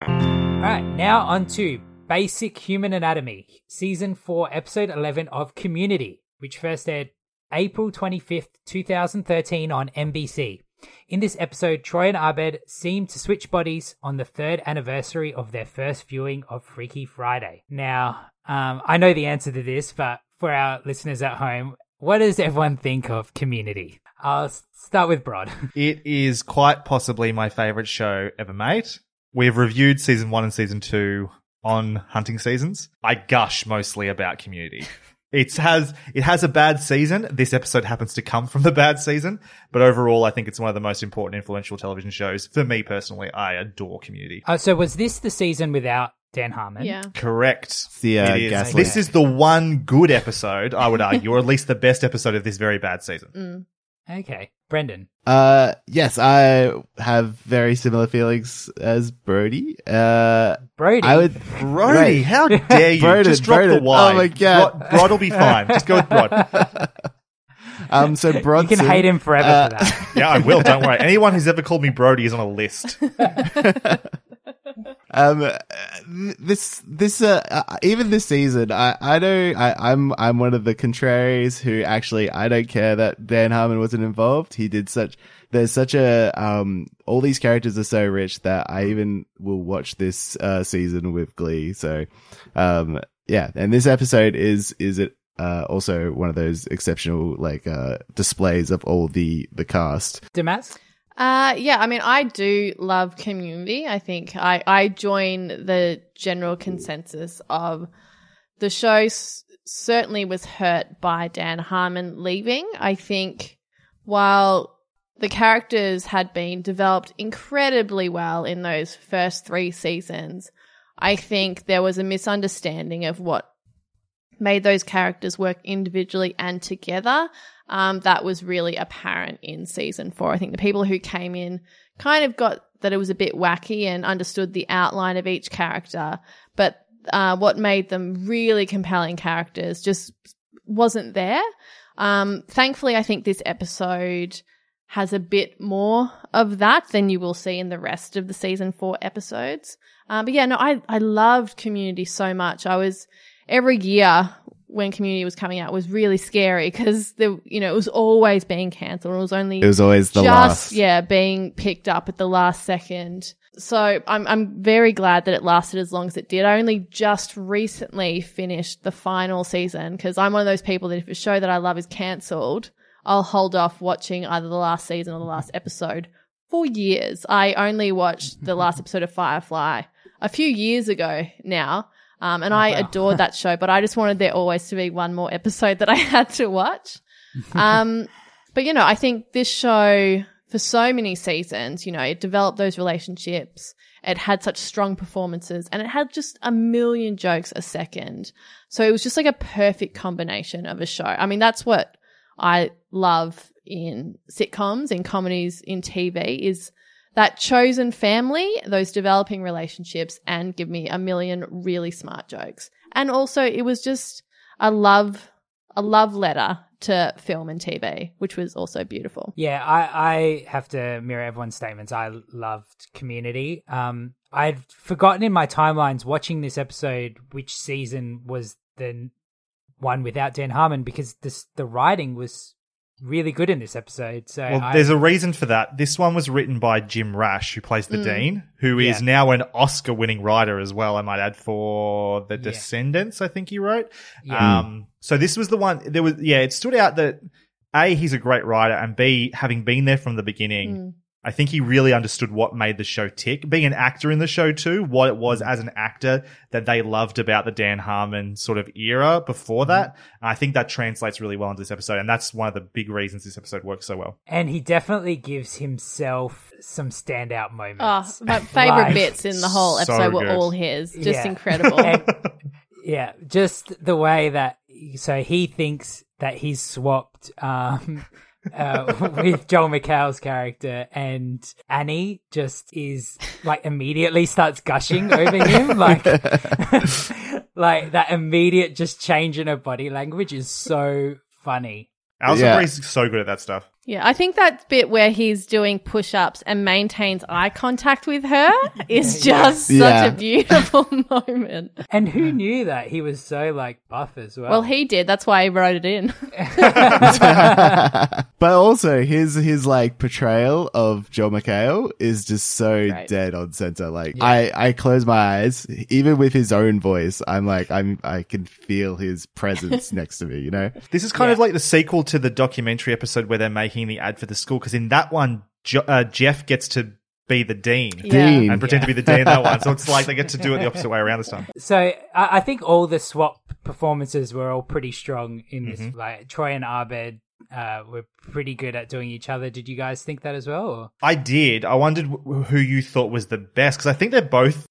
All right, now on to Basic Human Anatomy, Season 4, Episode 11 of Community, which first aired April 25th, 2013 on NBC. In this episode, Troy and Abed seem to switch bodies on the third anniversary of their first viewing of Freaky Friday. Now, um, I know the answer to this, but for our listeners at home, what does everyone think of Community? I'll start with Brod. It is quite possibly my favorite show ever made. We've reviewed season one and season two on hunting seasons. I gush mostly about community. It has it has a bad season. This episode happens to come from the bad season, but overall, I think it's one of the most important, influential television shows for me personally. I adore Community. Uh, so was this the season without Dan Harmon? Yeah. Correct. the, uh, It is. This is the one good episode, I would argue, or at least the best episode of this very bad season. Okay. Brendan. Uh, yes, I have very similar feelings as Brody. Uh, Brody. I would. Brody, Right. how dare you? Broden, Just drop the Broden. Y. Oh my God. Brod, Brod will be fine. Just go with Brod. Um, so you can hate him forever uh, for that. Yeah, I will. Don't worry. Anyone who's ever called me Brody is on a list. Um, uh, this this uh, uh, even this season, I I know I, I'm I'm one of the contraries who actually I don't care that Dan Harmon wasn't involved. He did such. There's such a um. All these characters are so rich that I even will watch this uh season with glee. So, um, yeah. And this episode is is it uh also one of those exceptional like uh displays of all the the cast. Damask? Uh, yeah, I mean, I do love community. I think I, I join the general consensus of the show s- certainly was hurt by Dan Harmon leaving. I think while the characters had been developed incredibly well in those first three seasons, I think there was a misunderstanding of what made those characters work individually and together. Um, that was really apparent in season four. I think the people who came in kind of got that it was a bit wacky and understood the outline of each character, but uh, what made them really compelling characters just wasn't there. Um, thankfully, I think this episode has a bit more of that than you will see in the rest of the season four episodes. Um, but yeah, no, I, I loved Community so much. I was every year when Community was coming out was really scary because the you know it was always being cancelled. It was only It was always the just last. yeah being picked up at the last second. So I'm I'm very glad that it lasted as long as it did. I only just recently finished the final season because I'm one of those people that if a show that I love is cancelled, I'll hold off watching either the last season or the last episode for years. I only watched the last episode of Firefly a few years ago now. Um, and I adored that show, but I just wanted there always to be one more episode that I had to watch. Um, but you know, I think this show for so many seasons, you know, it developed those relationships. It had such strong performances and it had just a million jokes a second. So it was just like a perfect combination of a show. I mean, that's what I love in sitcoms, in comedies, in TV is that chosen family, those developing relationships and give me a million really smart jokes. And also it was just a love, a love letter to film and TV, which was also beautiful. Yeah, I, I have to mirror everyone's statements. I loved Community. Um, I'd forgotten in my timelines watching this episode which season was the one without Dan Harmon because this the writing was really good in this episode. So Well, I, there's a reason for that. This one was written by Jim Rash, who plays the Dean, who is Yeah. now an Oscar winning writer as well, I might add, for The Descendants, I think he wrote. Yeah. Um, so this was the one, there was, yeah, it stood out that A, he's a great writer, and B, having been there from the beginning, I think he really understood what made the show tick. Being an actor in the show too, what it was mm. as an actor that they loved about the Dan Harmon sort of era before mm. that. I think that translates really well into this episode, and that's one of the big reasons this episode works so well. and he definitely gives himself some standout moments. Oh, moments. my favorite Like- bits in the whole So episode were all his. Just Yeah. incredible. And- yeah, just the way that so he thinks that he's swapped um uh, with Joel McHale's character and Annie just is like immediately starts gushing over him like like that immediate just change in her body language is so funny. Alison Yeah. Brie's so good at that stuff. Yeah, I think that bit where he's doing push ups and maintains eye contact with her is just Yeah. such a beautiful moment. And who knew that he was so like buff as well? Well, he did. That's why he wrote it in. but also his his like portrayal of Joel McHale is just so Right. dead on center. Like I I close my eyes, even with his own voice, I'm like I'm I can feel his presence next to me. You know? This is kind of like the sequel to the documentary episode where they're making the ad for the school, because in that one, jo- uh, Jeff gets to be the dean. Dean. And pretend to be the dean in that one. So it's like they get to do it the opposite way around this time. So I, I think all the swap performances were all pretty strong in this. Mm-hmm. Like Troy and Abed uh, were pretty good at doing each other. Did you guys think that as well? Or? I did. I wondered who you thought was the best because I think they're both.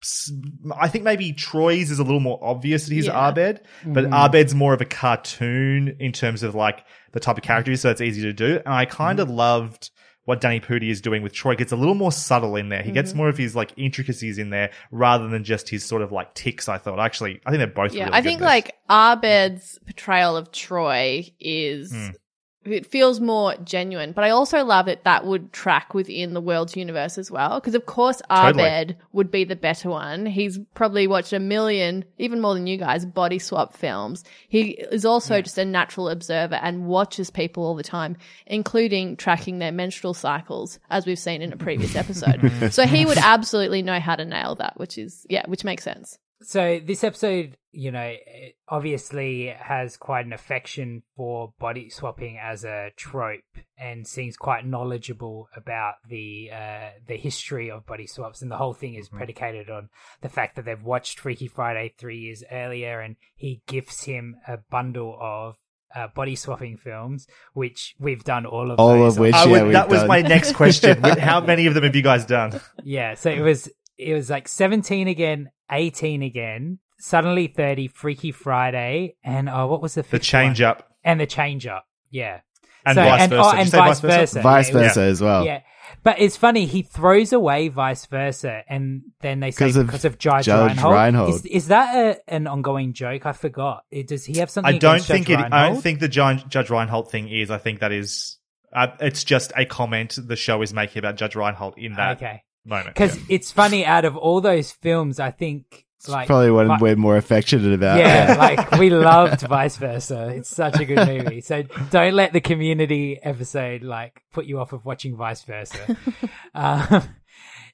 I think maybe Troy's is a little more obvious that he's Yeah. Abed, but Mm. Abed's more of a cartoon in terms of like the type of character, he so it's easy to do. And I kind Mm. of loved what Danny Pudi is doing with Troy. It gets a little more subtle in there. He Mm-hmm. gets more of his like intricacies in there rather than just his sort of like ticks. I thought actually, I think they're both. Yeah, really I good think this. like Abed's portrayal of Troy is Hmm. It feels more genuine, but I also love that that would track within the world's universe as well. Because of course Totally. Abed would be the better one. He's probably watched a million, even more than you guys, body swap films. He is also just a natural observer and watches people all the time, including tracking their menstrual cycles, as we've seen in a previous episode. so he would absolutely know how to nail that, which is yeah, which makes sense. So this episode, you know, obviously has quite an affection for body swapping as a trope, and seems quite knowledgeable about the uh, the history of body swaps, and the whole thing is predicated on the fact that they've watched Freaky Friday three years earlier, and he gifts him a bundle of. Uh, body swapping films, which we've done all of All those of which- I yeah, would, we've that was my next question. How many of them have you guys done? Yeah, so it was it was like 17 again, 18 again, suddenly 30, Freaky Friday, and oh, what was the The change one? up And the change up, yeah. and So- vice and, versa. oh, and say vice versa. Vice Yeah, it was- versa as well. Yeah. But it's funny, he throws away vice versa, and then they say 'Cause of because of Judge, Judge Reinhold. Reinhold. Is, is that a, an ongoing joke? I forgot. It, does he have something I don't think Judge it. I don't think the Judge, Judge Reinhold thing is. I think that is. Uh, it's just a comment the show is making about Judge Reinhold in that Okay. Moment. Because Yeah. it's funny, out of all those films, I think, like... Probably one Vi- we're more affectionate about. Yeah, like we loved Vice Versa. It's such a good movie. So don't let the community episode like put you off of watching Vice Versa. um,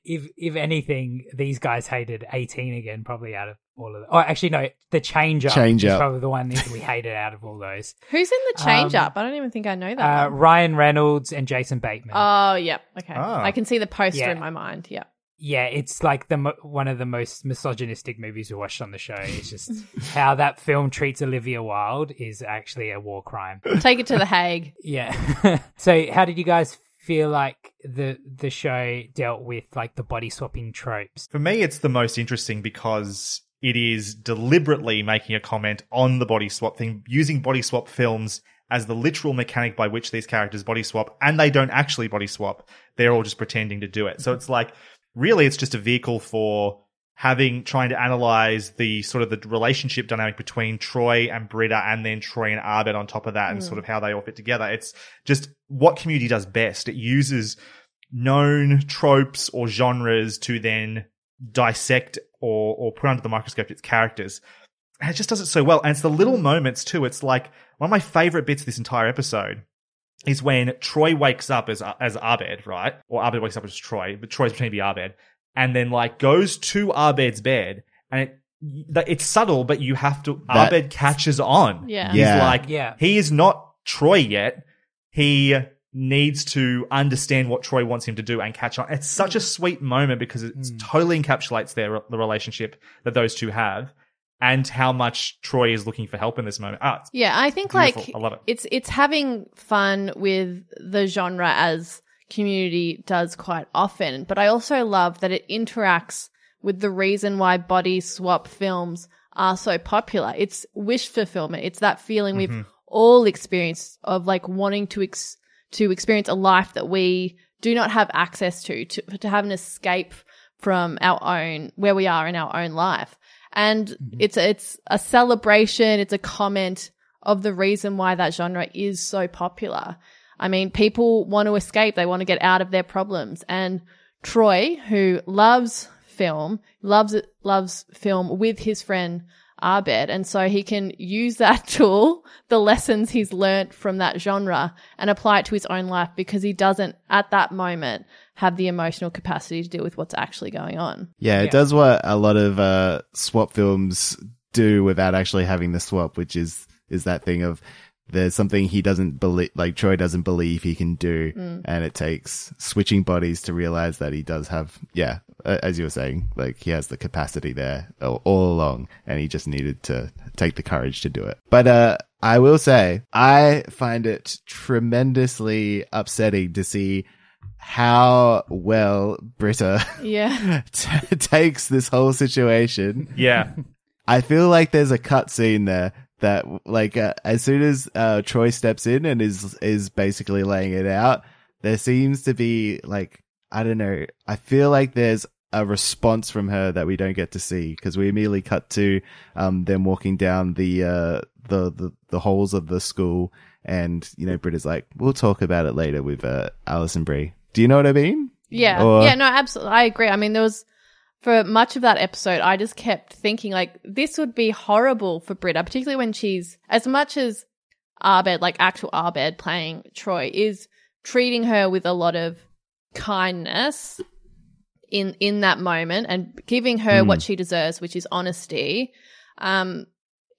if if anything, these guys hated 18 again, probably out of all of them. Oh, actually, no, the change up Change is Up. probably the one that we hated out of all those. Who's in the change Um, up? I don't even think I know that. Uh, one. Ryan Reynolds and Jason Bateman. Oh, yep. Okay. Ah. I can see the poster Yeah. in my mind. Yeah. yeah, it's like the mo- one of the most misogynistic movies we watched on the show. It's just how that film treats Olivia Wilde is actually a war crime. Take it to The Hague. Yeah. so how did you guys feel like the the show dealt with like the body swapping tropes? For me, it's the most interesting because it is deliberately making a comment on the body swap thing, using body swap films as the literal mechanic by which these characters body swap, and they don't actually body swap. They're all just pretending to do it. So it's like, really, it's just a vehicle for having, trying to analyze the sort of the relationship dynamic between Troy and Britta and then Troy and Abed on top of that and sort of hmm. how they all fit together. It's just what community does best. It uses known tropes or genres to then dissect or or put under the microscope its characters. And it just does it so well. And it's the little moments too. It's like one of my favorite bits of this entire episode is when Troy wakes up as as Abed, right? Or Abed wakes up as Troy, but Troy's pretending to be Abed, and then like goes to Abed's bed, and it it's subtle, but you have to. That- Abed catches on. Yeah. he's Yeah. like, Yeah. he is not Troy yet. He needs to understand what Troy wants him to do and catch on. It's such a sweet moment because it totally encapsulates their the relationship that those two have and how much Troy is looking for help in this moment. Ah, Yeah, I think Beautiful. like I love it. it's it's having fun with the genre as community does quite often, but I also love that it interacts with the reason why body swap films are so popular. It's wish fulfillment. It's that feeling Mm-hmm. we've all experienced of like wanting to ex- to experience a life that we do not have access to, to to have an escape from our own where we are in our own life. And mm-hmm. it's it's a celebration, it's a comment of the reason why that genre is so popular. I mean, people want to escape, they want to get out of their problems. And Troy, who loves film, loves it, loves film with his friend Abed. And so he can use that tool, the lessons he's learnt from that genre and apply it to his own life because he doesn't at that moment have the emotional capacity to deal with what's actually going on. Yeah, it Yeah. does what a lot of uh, swap films do without actually having the swap, which is is that thing of there's something he doesn't believe, like Troy doesn't believe he can do. And it takes switching bodies to realize that he does have, yeah, a- as you were saying, like he has the capacity there all, all along and he just needed to take the courage to do it. But, uh, I will say, I find it tremendously upsetting to see how well Britta Yeah. t- takes this whole situation. Yeah. I feel like there's a cut scene there that, like, uh, as soon as uh, Troy steps in and is is basically laying it out, there seems to be like I don't know. I feel like there's a response from her that we don't get to see because we immediately cut to um them walking down the uh the the, the halls of the school, and you know Britta's like, we'll talk about it later with uh, Alison Brie. Do you know what I mean? Yeah. Or- yeah, no, absolutely. I agree. I mean, there was, for much of that episode, I just kept thinking, like, this would be horrible for Britta, particularly when she's, as much as Abed, like actual Abed playing Troy, is treating her with a lot of kindness in in that moment and giving her Hmm. what she deserves, which is honesty. Um,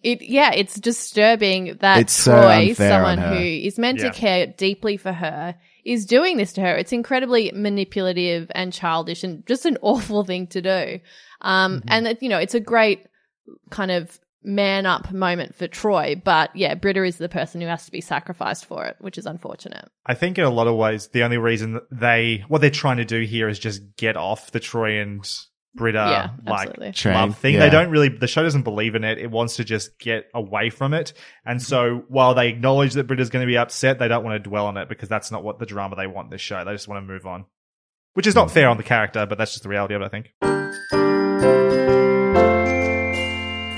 it yeah, it's disturbing that It's Troy, unfair someone who is meant Yeah. to care deeply for her, is doing this to her. It's incredibly manipulative and childish and just an awful thing to do. Um, and it, you know, it's a great kind of man up moment for Troy, but yeah, Britta is the person who has to be sacrificed for it, which is unfortunate. I think in a lot of ways, the only reason that they, what they're trying to do here is just get off the Troy and Britta, Yeah, like, absolutely. Train, love thing. yeah. They don't really, the show doesn't believe in it. It wants to just get away from it. And so while they acknowledge that Britta's going to be upset, they don't want to dwell on it because that's not what the drama they want in this show. They just want to move on. Which is not hmm. fair on the character, but that's just the reality of it, I think.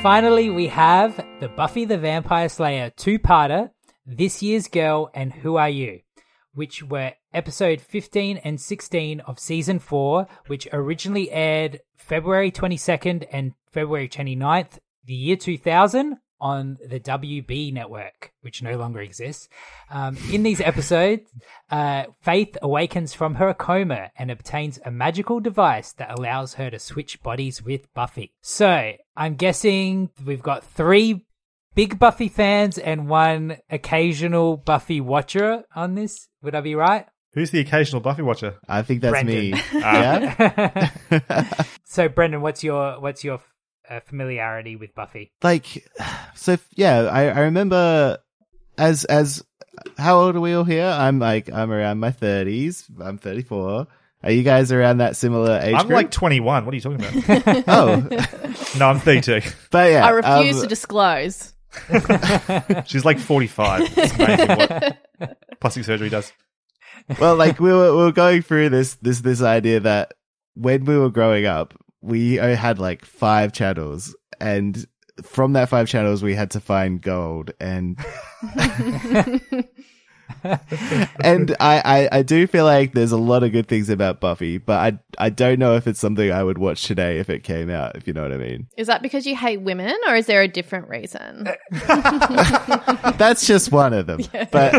Finally, we have the Buffy the Vampire Slayer two-parter, This Year's Girl and Who Are You, which were episode 15 and 16 of season 4, which originally aired February 22nd and February 29th, the year 2000 on the WB network, which no longer exists. Um, in these episodes, uh, Faith awakens from her coma and obtains a magical device that allows her to switch bodies with Buffy. So, I'm guessing we've got three big Buffy fans and one occasional Buffy watcher on this. Would I be right? Who's the occasional Buffy watcher? I think that's Brendan. me. yeah. so, Brendan, what's your what's your uh, familiarity with Buffy? like so yeah I, I remember as as how old are we all here i'm like i'm around my 30s i'm 34 are you guys around that similar age I'm group? like 21. What are you talking about? oh no, I'm 32. but yeah I refuse um, to disclose. She's like 45. It's amazing what plastic surgery does. Well like we were, we were going through this this this idea that when we were growing up we uh, had like five channels. And from that five channels we had to find gold. And and I, I, I do feel like there's a lot of good things about Buffy, but I I don't know if it's something I would watch today if it came out, if you know what I mean. Is that because you hate women or is there a different reason? That's just one of them. But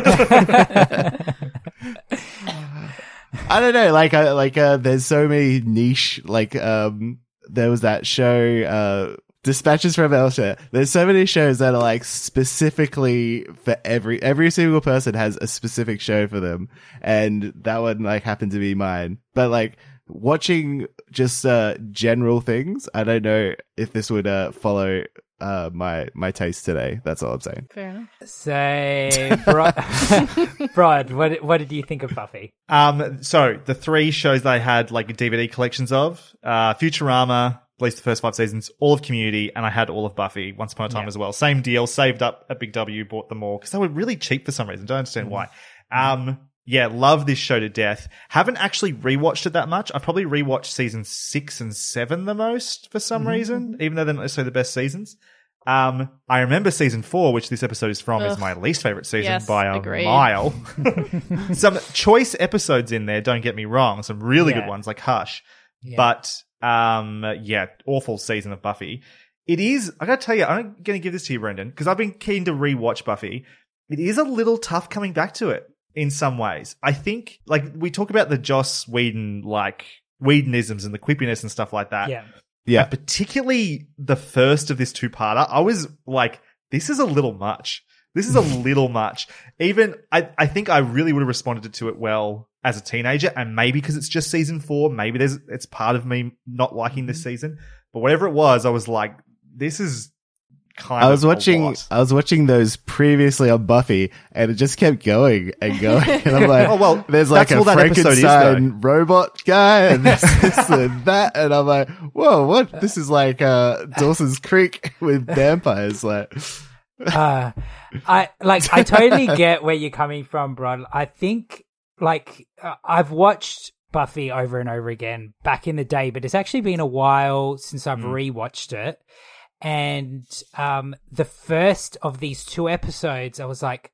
I don't know, like I like uh there's so many niche like um there was that show uh Dispatches from Elsewhere. There's so many shows that are like specifically for every every single person has a specific show for them, and that one like happened to be mine. But like watching just uh general things, I don't know if this would uh follow uh my my taste today. That's all I'm saying. Fair enough. So, Bro- Rod, what what did you think of Buffy? Um, so the three shows they had like DVD collections of, uh, Futurama, at least the first five seasons, all of Community, and I had all of Buffy once upon a time Yeah. as well. Same deal, saved up a Big W, bought them all because they were really cheap for some reason. Don't understand why. Um, yeah, love this show to death. Haven't actually rewatched it that much. I've probably rewatched season six and seven the most for some reason, even though they're not necessarily the best seasons. Um, I remember season four, which this episode is from, is my least favorite season Yes, by a agreed. mile. some choice episodes in there, don't get me wrong. Some really Yeah. good ones like Hush. Yeah. But um yeah, awful season of Buffy. It is I gotta tell you, I'm gonna give this to you, Brendan, because I've been keen to rewatch Buffy. It is a little tough coming back to it in some ways. I think like we talk about the Joss Whedon like Whedonisms and the quippiness and stuff like that. Yeah. Yeah. And particularly the first of this two parter, I was like, this is a little much. This is a little much. Even I, I think I really would have responded to it well as a teenager, and maybe because it's just season four, maybe there's it's part of me not liking this season. But whatever it was, I was like, this is kind I of was a watching. lot. I was watching those previously on Buffy, and it just kept going and going. And I'm like, Oh, well, there's like a all that episode is, Frankenstein robot guy, and this, this and that, and I'm like, whoa, what? This is like uh, Dawson's Creek with vampires. Like, uh, I like I totally get where you're coming from, bro. I think like uh, I've watched Buffy over and over again back in the day, but it's actually been a while since I've rewatched it. And um the first of these two episodes, I was like,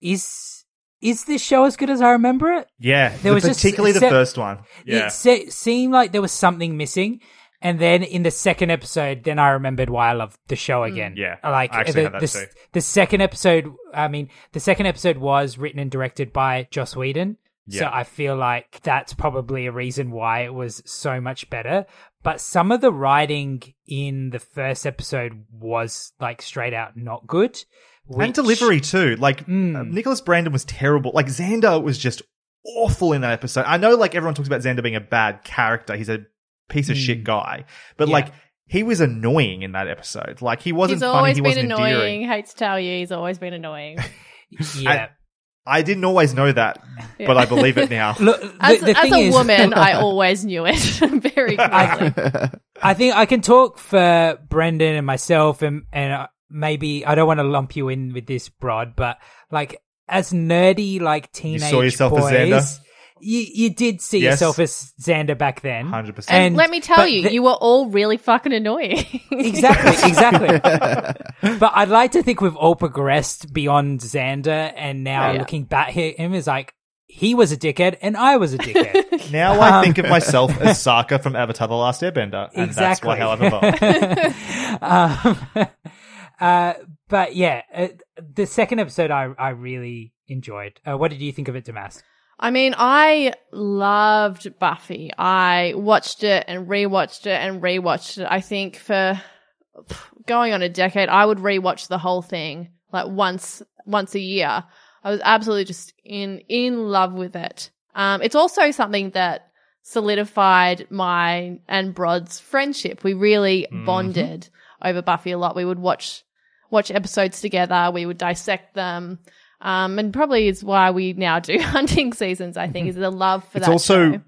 is is this show as good as I remember it? yeah, there the- was just particularly the se- first one. Yeah, It se- seemed like there was something missing. And then in the second episode, then I remembered why I love the show again. Yeah, like the, the, the second episode. I mean, the second episode was written and directed by Joss Whedon. So I feel like that's probably a reason why it was so much better. But some of the writing in the first episode was like straight out not good. and delivery too. Like Mm. Nicholas Brendon was terrible. Like Xander was just awful in that episode. I know, like everyone talks about Xander being a bad character. He's a piece of shit guy, but Mm. Yeah. like he was annoying in that episode. Like he wasn't He's funny. always He been wasn't annoying. endearing. Hates to tell you, he's always been annoying. Yeah. I didn't always know that, but I believe it now. Look, the, As, the as thing a is, woman, I always knew it very clearly. I think I can talk for Brendan and myself, and and uh, maybe I don't want to lump you in with this, Brod, but like as nerdy like teenage saw yourself as boys, Xander? You you did see Yes. yourself as Xander back then, 100%. And, let me tell you, the- you were all really fucking annoying. exactly, exactly. but I'd like to think we've all progressed beyond Xander, and now Yeah. looking back at him is like he was a dickhead and I was a dickhead. Now I think of myself as Sokka from Avatar: The Last Airbender, and that's Exactly. why how I've evolved. um, uh, but yeah, uh, the second episode I I really enjoyed. Uh, what did you think of it, Damask? I mean, I loved Buffy. I watched it and rewatched it and rewatched it. I think for going on a decade, I would rewatch the whole thing like once once a year. I was absolutely just in in love with it. Um, it's also something that solidified my and Brod's friendship. We really bonded over Buffy a lot. We would watch watch episodes together. We would dissect them. Um, and probably is why we now do hunting seasons. I think is the love for that. It's that. also show.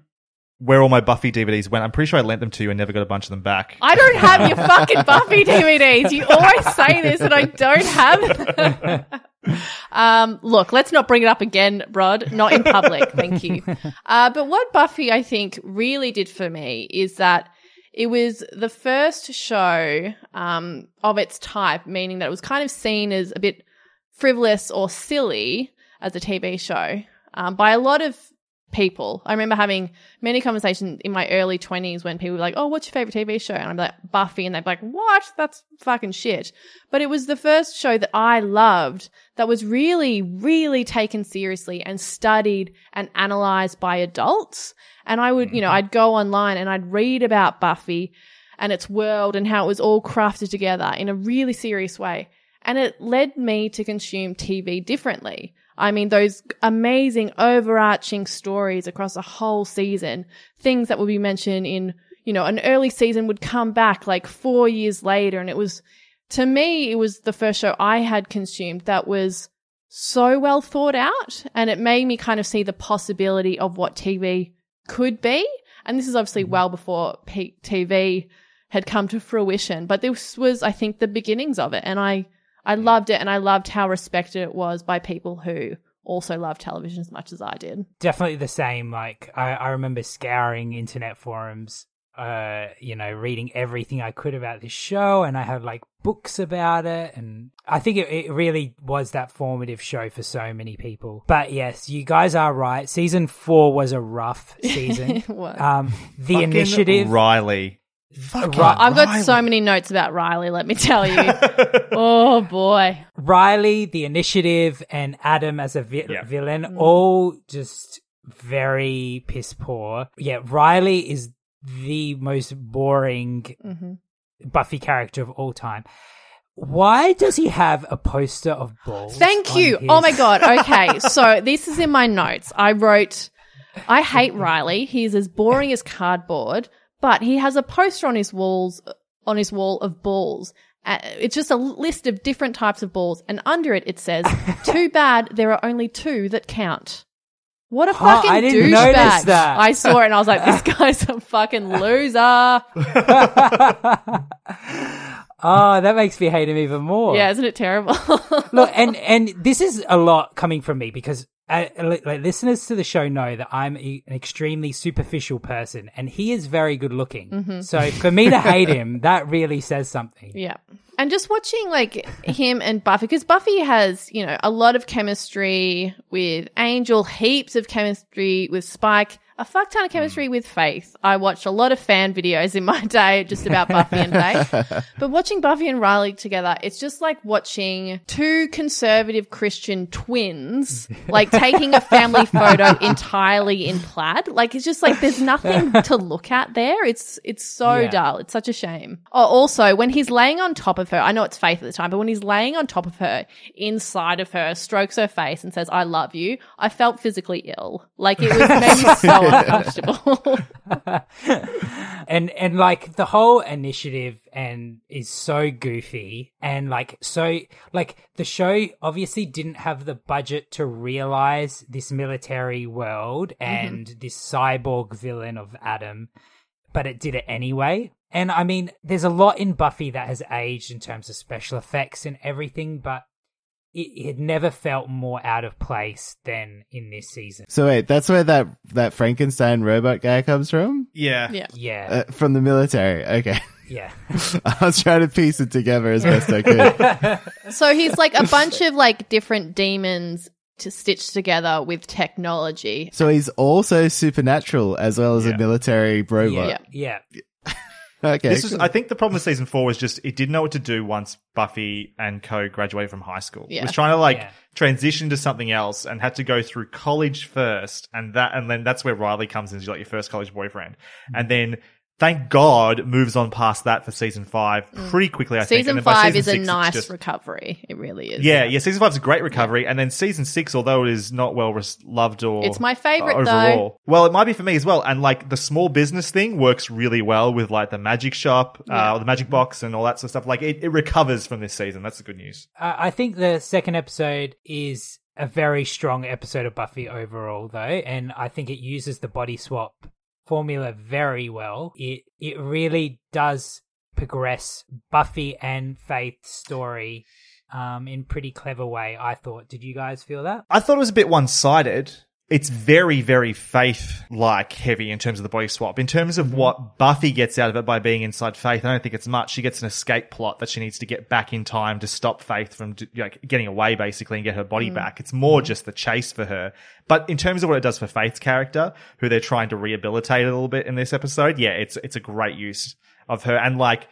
where all my Buffy DVDs went. I'm pretty sure I lent them to you and never got a bunch of them back. I don't have your fucking Buffy DVDs. You always say this, and I don't have. them. um, look, let's not bring it up again, Rod. Not in public, thank you. Uh, but what Buffy, I think, really did for me is that it was the first show um, of its type, meaning that it was kind of seen as a bit frivolous or silly as a TV show um, by a lot of people. I remember having many conversations in my early 20s when people were like, Oh, what's your favorite TV show? And I'm like, Buffy. And they'd be like, What? That's fucking shit. But it was the first show that I loved that was really, really taken seriously and studied and analyzed by adults. And I would, you know, I'd go online and I'd read about Buffy and its world and how it was all crafted together in a really serious way. And it led me to consume TV differently. I mean, those amazing overarching stories across a whole season, things that would be mentioned in, you know, an early season would come back like four years later. And it was, to me, it was the first show I had consumed that was so well thought out. And it made me kind of see the possibility of what TV could be. And this is obviously mm-hmm. well before peak TV had come to fruition, but this was, I think, the beginnings of it. And I, I loved it and I loved how respected it was by people who also love television as much as I did. Definitely the same. Like I, I remember scouring internet forums, uh, you know, reading everything I could about this show, and I had like books about it, and I think it, it really was that formative show for so many people. But yes, you guys are right. Season four was a rough season. It um, the Fucking initiative. Riley. Ri- I've got Riley. so many notes about Riley, let me tell you. oh boy. Riley, the initiative, and Adam as a vi- Yeah. villain, all just very piss poor. Yeah, Riley is the most boring hmm Buffy character of all time. Why does he have a poster of balls? Thank on you. his- Oh my god. Okay, so this is in my notes. I wrote, I hate Riley. He's as boring as cardboard, but he has a poster on his walls, on his wall of balls. Uh, it's just a list of different types of balls, and under it it says, "Too bad there are only two that count." What a Huh, fucking I didn't douchebag! notice that. I saw it and I was like, "This guy's a fucking loser." Oh, that makes me hate him even more. Yeah, isn't it terrible? Look, and and this is a lot coming from me because like listeners to the show know that I'm e- an extremely superficial person, and he is very good looking. Mm-hmm. So for me to hate him, that really says something. Yeah. And just watching like him and Buffy, because Buffy has, you know, a lot of chemistry with Angel, heaps of chemistry with Spike, a fuck ton of chemistry hmm. with Faith. I watched a lot of fan videos in my day just about Buffy and Faith. But watching Buffy and Riley together, it's just like watching two conservative Christian twins, like taking a family photo entirely in plaid. Like it's just like there's nothing to look at there. It's it's so Yeah. dull. It's such a shame. Oh, also when he's laying on top of her, I know it's Faith at the time, but when he's laying on top of her, inside of her, strokes her face and says, "I love you," I felt physically ill. Like it was made me so uncomfortable. and and like the whole initiative and is so goofy and like so like the show obviously didn't have the budget to realize this military world mm-hmm. and this cyborg villain of Adam but it did it anyway and I mean there's a lot in Buffy that has aged in terms of special effects and everything but it, had never felt more out of place than in this season So wait, that's where that that Frankenstein robot guy comes from? Yeah. yeah. yeah Uh, from the military. Okay. yeah I was trying to piece it together as best I could. So he's like a bunch of like different demons to stitch together with technology. So he's also supernatural as well as Yeah. a military robot. yeah robot. yeah Okay. This is, cool. I think the problem with season four was just it didn't know what to do once Buffy and Co graduated from high school. Yeah. It was trying to like Yeah. transition to something else and had to go through college first, and that and then that's where Riley comes in as like your first college boyfriend, mm-hmm. and then. Thank God moves on past that for season five pretty quickly. I think. Mm. Season And five season is a six, it's nice just- recovery. It really is. Yeah, yeah. Season five is a great recovery, and then season six, although it is not well res- loved or It's my favourite, uh, though. Well, it might be for me as well. And like the small business thing works really well with like the magic shop, Yeah. uh, the magic box, and all that sort of stuff. Like it, it recovers from this season. That's the good news. Uh, I think the second episode is a very strong episode of Buffy overall, though, and I think it uses the body swap formula very well. It it really does progress Buffy and Faith's story um, in pretty clever way. I thought. Did you guys feel that? I thought it was a bit one sided. It's very, very faith like heavy in terms of the body swap. In terms of mm-hmm. what Buffy gets out of it by being inside Faith, I don't think it's much. She gets an escape plot that she needs to get back in time to stop Faith from like, getting away, basically, and get her body mm-hmm. back. It's more mm-hmm. just the chase for her. But in terms of what it does for Faith's character, who they're trying to rehabilitate a little bit in this episode, yeah, it's it's a great use of her. And like,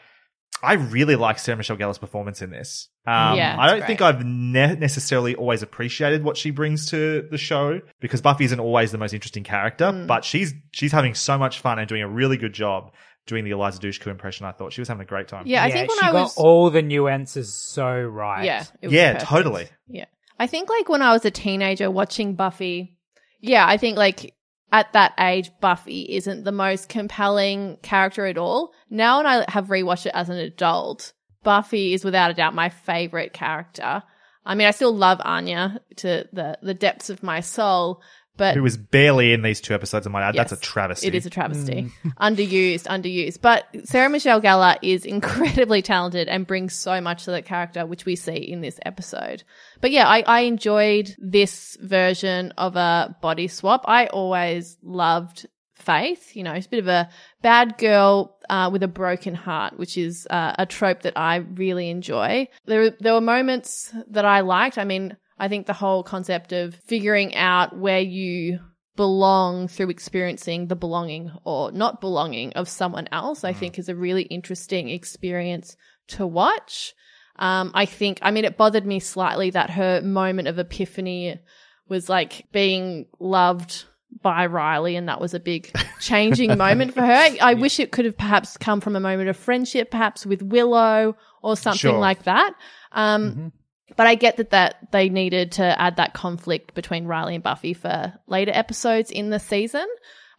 I really like Sarah Michelle Gellar's performance in this. Um, Yeah, I don't think. I've ne- necessarily always appreciated what she brings to the show because Buffy isn't always the most interesting character, Mm. but she's she's having so much fun and doing a really good job doing the Eliza Dushku impression. I thought she was having a great time. Yeah, I Yeah, think when she I got was all the nuances so right. yeah, it was Yeah, perfect. totally. Yeah, I think like when I was a teenager watching Buffy, yeah, I think like at that age, Buffy isn't the most compelling character at all. Now, when I have rewatched it as an adult, Buffy is without a doubt my favorite character. I mean, I still love Anya to the the depths of my soul, but Who was barely in these two episodes, I might add. Yes, That's a travesty. It is a travesty. underused, underused. But Sarah Michelle Gellar is incredibly talented and brings so much to the character, which we see in this episode. But yeah, I, I enjoyed this version of a body swap. I always loved Faith. You know, it's a bit of a bad girl uh, with a broken heart, which is uh, a trope that I really enjoy. There, there were moments that I liked. I mean, I think the whole concept of figuring out where you belong through experiencing the belonging or not belonging of someone else, I think is a really interesting experience to watch. Um, I think, I mean, it bothered me slightly that her moment of epiphany was like being loved by Riley, and that was a big changing moment for her. I wish it could have perhaps come from a moment of friendship, perhaps with Willow or something Sure. like that. Um, Mm-hmm. But I get that that they needed to add that conflict between Riley and Buffy for later episodes in the season.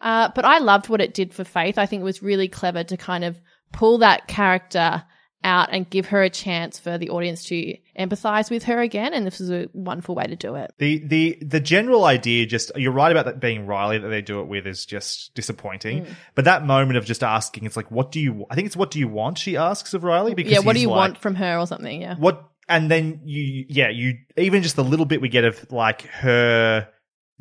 Uh, but I loved what it did for Faith. I think it was really clever to kind of pull that character out and give her a chance for the audience to empathize with her again. And this was a wonderful way to do it. The the the general idea, just you're right about that being Riley that they do it with is just disappointing. Mm. But that moment of just asking, it's like, what do you? I think it's what do you want? She asks of Riley because yeah, what do you like, want from her or something? Yeah. What? And then you, yeah, you even just the little bit we get of like her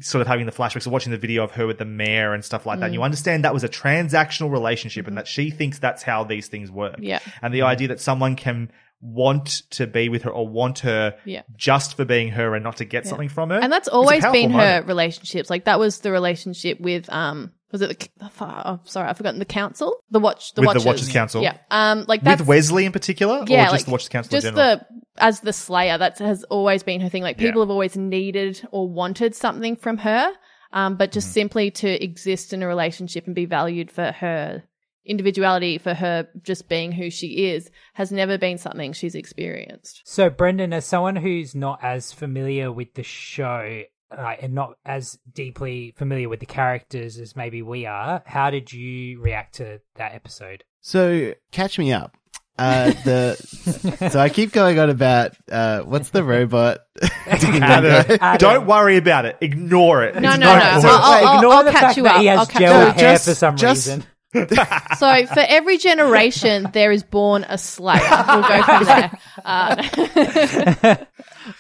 sort of having the flashbacks of watching the video of her with the mayor and stuff like that. And Mm. you understand that was a transactional relationship and that she thinks that's how these things work. Yeah. And the idea that someone can want to be with her or want her Yeah. just for being her and not to get something from her. And that's always been her relationships. Like that was the relationship with um was it the oh, sorry I've forgotten the council the watch the With the watchers. Watchers Council. yeah um like that's with Wesley in particular, yeah or just like, the Watchers Council just in general. the as the Slayer that has always been her thing. Like people Yeah. have always needed or wanted something from her, um but Mm-hmm. just simply to exist in a relationship and be valued for her individuality for her just being who she is has never been something she's experienced. So, Brendan, as someone who's not as familiar with the show uh, and not as deeply familiar with the characters as maybe we are, how did you react to that episode? So catch me up. Uh, the so I keep going on about uh, what's the robot? Adam, Adam. don't worry about it. Ignore it. No, It's no, not no. important. I'll- I'll- Ignore I'll the catch fact you that up. he I'll has catch gel you up. hair Just- for some just- reason. So for every generation, there is born a slave. We'll go from there. Uh,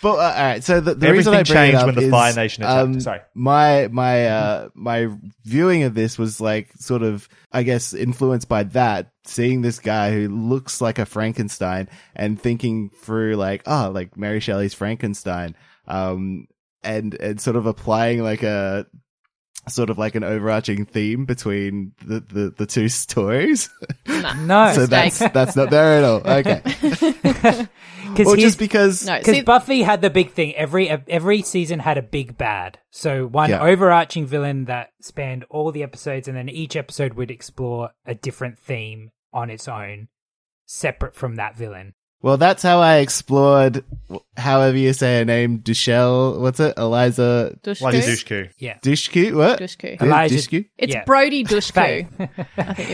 But uh, all right, so the, the Everything reason I bring changed it up when the is, Fire Nation attacked. um, Sorry. my my uh my viewing of this was like sort of I guess influenced by that, seeing this guy who looks like a Frankenstein and thinking through like oh like Mary Shelley's Frankenstein, um and and sort of applying like a sort of like an overarching theme between the the, the two stories. No, so Mistake. that's that's not there at all. Okay, because just because no, Because see, Buffy had the big thing. Every every season had a big bad. So one Yeah. overarching villain that spanned all the episodes, and then each episode would explore a different theme on its own, separate from that villain. Well, that's how I explored, however you say her name, Dushel. What's it? Eliza Dushku. Like Dushku. Yeah. Dushku? What? Dushku. Yeah, Elijah- Dushku? It's Yeah. Brody Dushku. I think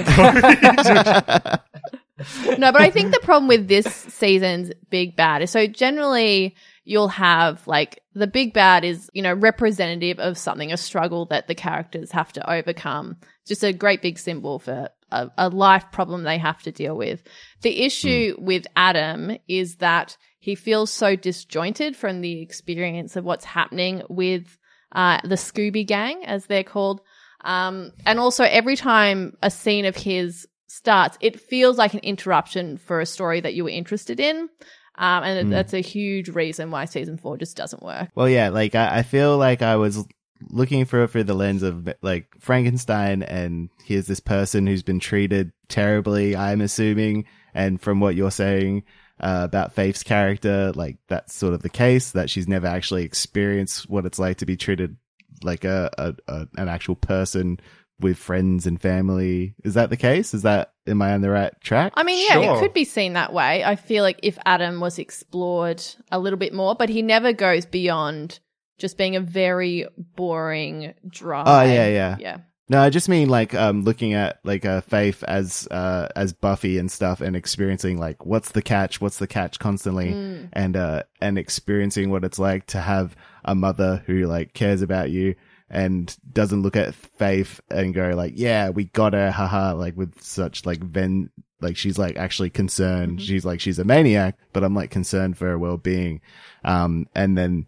you're No, but I think the problem with this season's big bad is so generally you'll have like the big bad is, you know, representative of something, a struggle that the characters have to overcome. Just a great big symbol for a, a life problem they have to deal with. The issue with Adam is that he feels so disjointed from the experience of what's happening with uh, the Scooby Gang, as they're called. Um, and also every time a scene of his starts, it feels like an interruption for a story that you were interested in. Um, and that's a huge reason why season four just doesn't work. Well, yeah, like I, I feel like I was looking for it through the lens of like Frankenstein, and here's this person who's been treated terribly. I'm assuming, and from what you're saying uh, about Faith's character, like that's sort of the case that she's never actually experienced what it's like to be treated like a, a, a an actual person with friends and family. Is that the case? Is that am I on the right track? I mean, yeah, Sure. it could be seen that way. I feel like if Adam was explored a little bit more, but he never goes beyond just being a very boring, dry. Oh, yeah, yeah. Yeah. No, I just mean like um looking at like uh Faith as uh as Buffy and stuff and experiencing like what's the catch, what's the catch constantly Mm. and uh and experiencing what it's like to have a mother who like cares about you and doesn't look at Faith and go like, Yeah, we got her, haha, like with such like ven like she's like actually concerned. Mm-hmm. She's like she's a maniac, but I'm like concerned for her well being. Um and then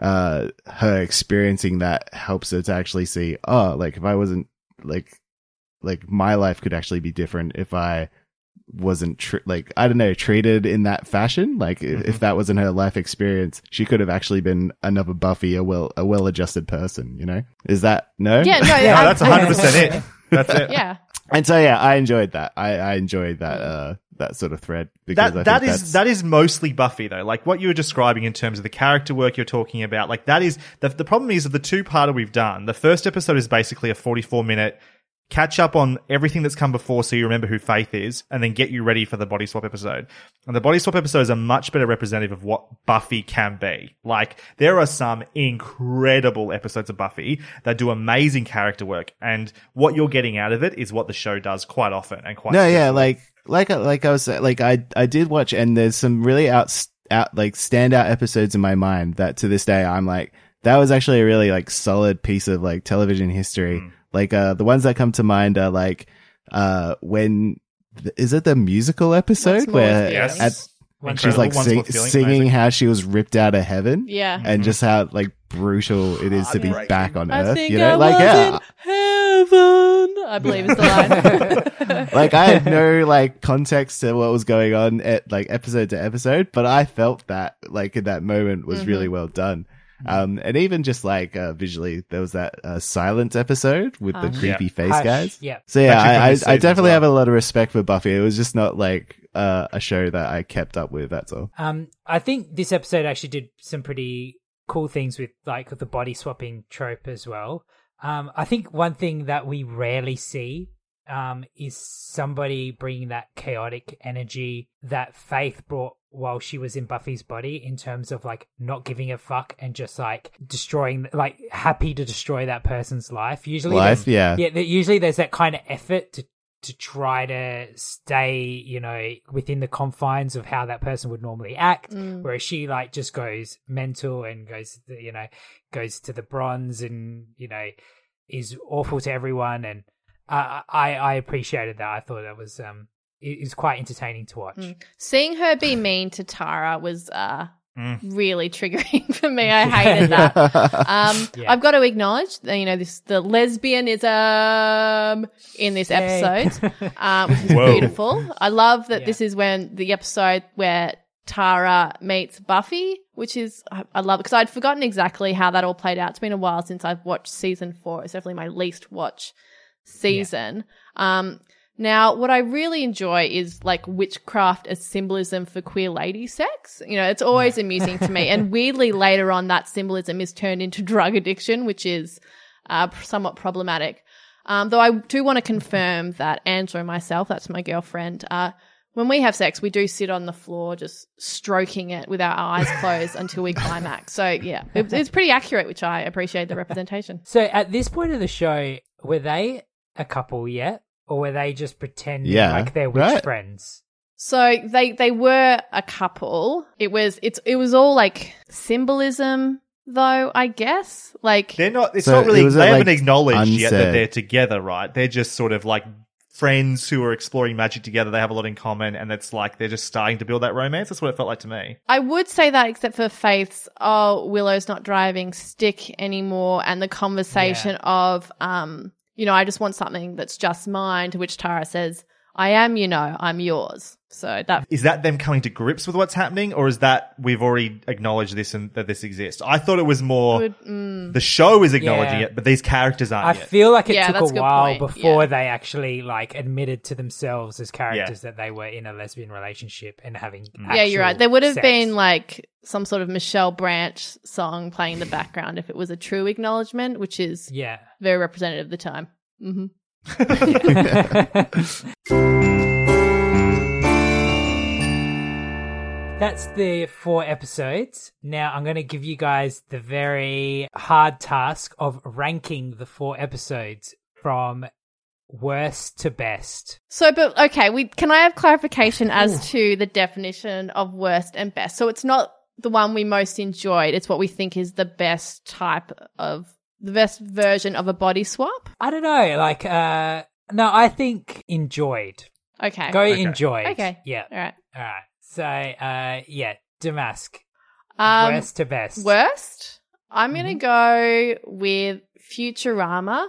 uh her experiencing that helps her to actually see oh like if i wasn't like like my life could actually be different if i wasn't tr- like i don't know treated in that fashion like Mm-hmm. if that wasn't her life experience she could have actually been another buffy a well a well adjusted person you know is that no Yeah, no, No, that's 100% it. That's it. yeah. and so yeah i enjoyed that i i enjoyed that uh that sort of thread. Because I That that is that is mostly Buffy though. Like what you were describing in terms of the character work you're talking about. Like that is the the problem is of the two parter we've done. The first episode is basically a 44 minute catch up on everything that's come before so you remember who Faith is and then get you ready for the body swap episode. And the body swap episodes are much better representative of what Buffy can be. Like there are some incredible episodes of Buffy that do amazing character work and what you're getting out of it is what the show does quite often and quite no, yeah, like like like I was like I I did watch, and there's some really out out like standout episodes in my mind that to this day I'm like that was actually a really like solid piece of like television history. Mm. Like uh the ones that come to mind are like uh when is it the musical episode Once where Yes. at, Once she's like sing, singing amazing. how she was ripped out of heaven Yeah. and just how like brutal it is to be Heartbreaking. back on I earth think you know I like was yeah in heaven. I believe is the line. like I had no like context to what was going on at like episode to episode, but I felt that like in that moment was Mm-hmm. really well done. Um, and even just like uh, visually, there was that uh, silence episode with the Uh-huh. creepy Yeah. face Hush, guys. yeah. So yeah, I, I, I definitely as have a lot of respect for Buffy. It was just not like uh, a show that I kept up with. That's all. Um, I think this episode actually did some pretty cool things with like the body swapping trope as well. Um, I think one thing that we rarely see um, is somebody bringing that chaotic energy that Faith brought while she was in Buffy's body in terms of like not giving a fuck and just like destroying, like happy to destroy that person's life. Usually, Life, yeah. yeah. Usually, there's that kind of effort to to try to stay, you know, within the confines of how that person would normally act. Whereas she like just goes mental and goes, you know, goes to the bronze and you know is awful to everyone. And I I, I appreciated that. I thought that was um it was quite entertaining to watch. Seeing her be mean to Tara was uh, Mm. really triggering for me. I hated that. Um, Yeah. I've got to acknowledge, that, you know, this the lesbianism in this episode, uh, which is Whoa. beautiful. I love that Yeah. this is when the episode where Tara meets Buffy, which is I, I love it because I'd forgotten exactly how that all played out. It's been a while since I've watched season four. It's definitely my least watch season. Um, now, what I really enjoy is like witchcraft as symbolism for queer lady sex. You know, it's always amusing to me. And weirdly, later on, that symbolism is turned into drug addiction, which is uh, somewhat problematic. Um, though I do want to confirm that Angela and myself, that's my girlfriend, uh, when we have sex, we do sit on the floor just stroking it with our eyes closed until we climax. So, yeah, it, it's pretty accurate, which I appreciate the representation. So at this point of the show, were they a couple yet, or were they just pretending Yeah, like they're witch right. friends? So they they were a couple. It was it's it was all like symbolism though, I guess. Like They're not. It's So not really. it They like, haven't acknowledged yet that they're together, right? They're just sort of like friends who are exploring magic together. They have a lot in common, and it's like they're just starting to build that romance. That's what it felt like to me. I would say that except for Faith's oh, Willow's not driving stick anymore and the conversation of um, you know, I just want something that's just mine, to which Tara says, I am, you know, I'm yours. So that Is that them coming to grips with what's happening, or is that we've already acknowledged this and that this exists? I thought it was more would mm, the show is acknowledging Yeah. it, but these characters aren't I yet. feel like it Yeah, took a a while point, before yeah. they actually like admitted to themselves as characters that they were in a lesbian relationship and having. Yeah, you're right. There would have sex. been like some sort of Michelle Branch song playing in the background if it was a true acknowledgement, which is Yeah. very representative of the time. hmm That's the four episodes. Now I'm going to give you guys the very hard task of ranking the four episodes from worst to best. So, but okay, we can I have clarification as to the definition of worst and best? So it's not the one we most enjoyed; it's what we think is the best type of the best version of a body swap. I don't know, like uh no, I think enjoyed. Okay, Go Okay. enjoyed. Okay. Yeah. all right. All right. So uh yeah, Damask. Um, worst to best. Worst? I'm going to Mhm. go with Futurama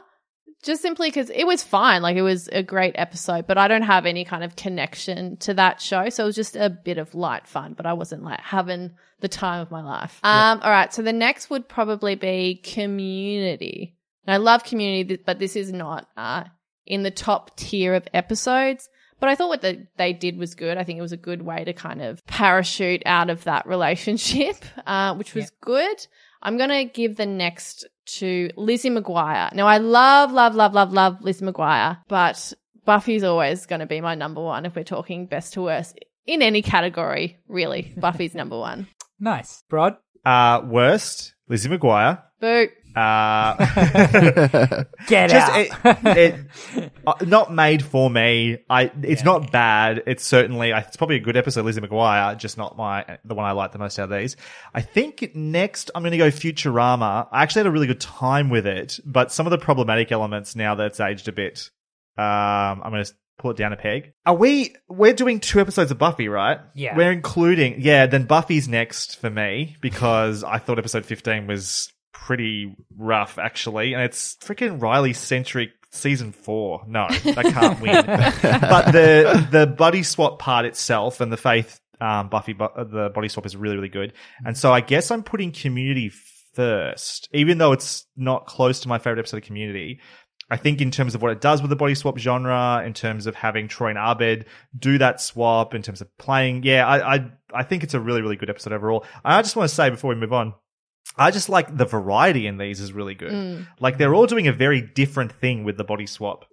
just simply because it was fine. Like, it was a great episode, but I don't have any kind of connection to that show. So it was just a bit of light fun, but I wasn't like having the time of my life. Um, all right. So the next would probably be Community. And I love Community, but this is not uh, in the top tier of episodes. But I thought what the, they did was good. I think it was a good way to kind of parachute out of that relationship, uh, which was good. I'm going to give the next to Lizzie McGuire. Now, I love, love, love, love, love Lizzie McGuire, but Buffy's always going to be my number one if we're talking best to worst in any category, really. Buffy's number one. Nice. Brod? Uh, worst, Lizzie McGuire. Boo. Uh, Get just out. it, it uh, not made for me. I it's not bad. It's certainly it's probably a good episode. Lizzie McGuire, just not my the one I like the most out of these. I think next I'm going to go Futurama. I actually had a really good time with it, but some of the problematic elements now that it's aged a bit, um, I'm going to pull it down a peg. Are we? We're doing two episodes of Buffy, right? Yeah. We're including yeah. Then Buffy's next for me because I thought episode 15 was pretty rough actually, and it's freaking Riley centric season four. No, I can't win. but the the buddy swap part itself and the Faith um, Buffy bu- uh, the body swap is really really good, and so I guess I'm putting Community first, even though it's not close to my favorite episode of Community. I think in terms of what it does with the body swap genre, in terms of having Troy and Abed do that swap, in terms of playing, yeah, I, I, I think it's a really, really good episode overall. I just want to say before we move on, I just like the variety in these is really good. Mm. Like they're all doing a very different thing with the body swap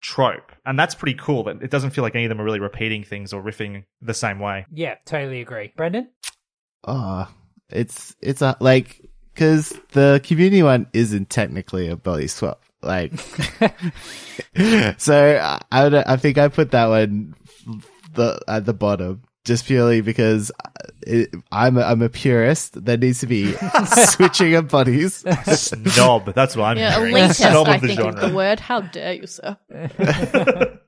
trope, and that's pretty cool. That it doesn't feel like any of them are really repeating things or riffing the same way. Yeah, totally agree. Brendan? Oh, it's it's a like because the community one isn't technically a body swap. Like, so I I, would, I think I put that one the at the bottom just purely because it, I'm a, I'm a purist. There needs to be switching of bodies. Snob, that's what I'm Yeah, hearing. elitist, Snob I of the think is genre. the word. How dare you, sir?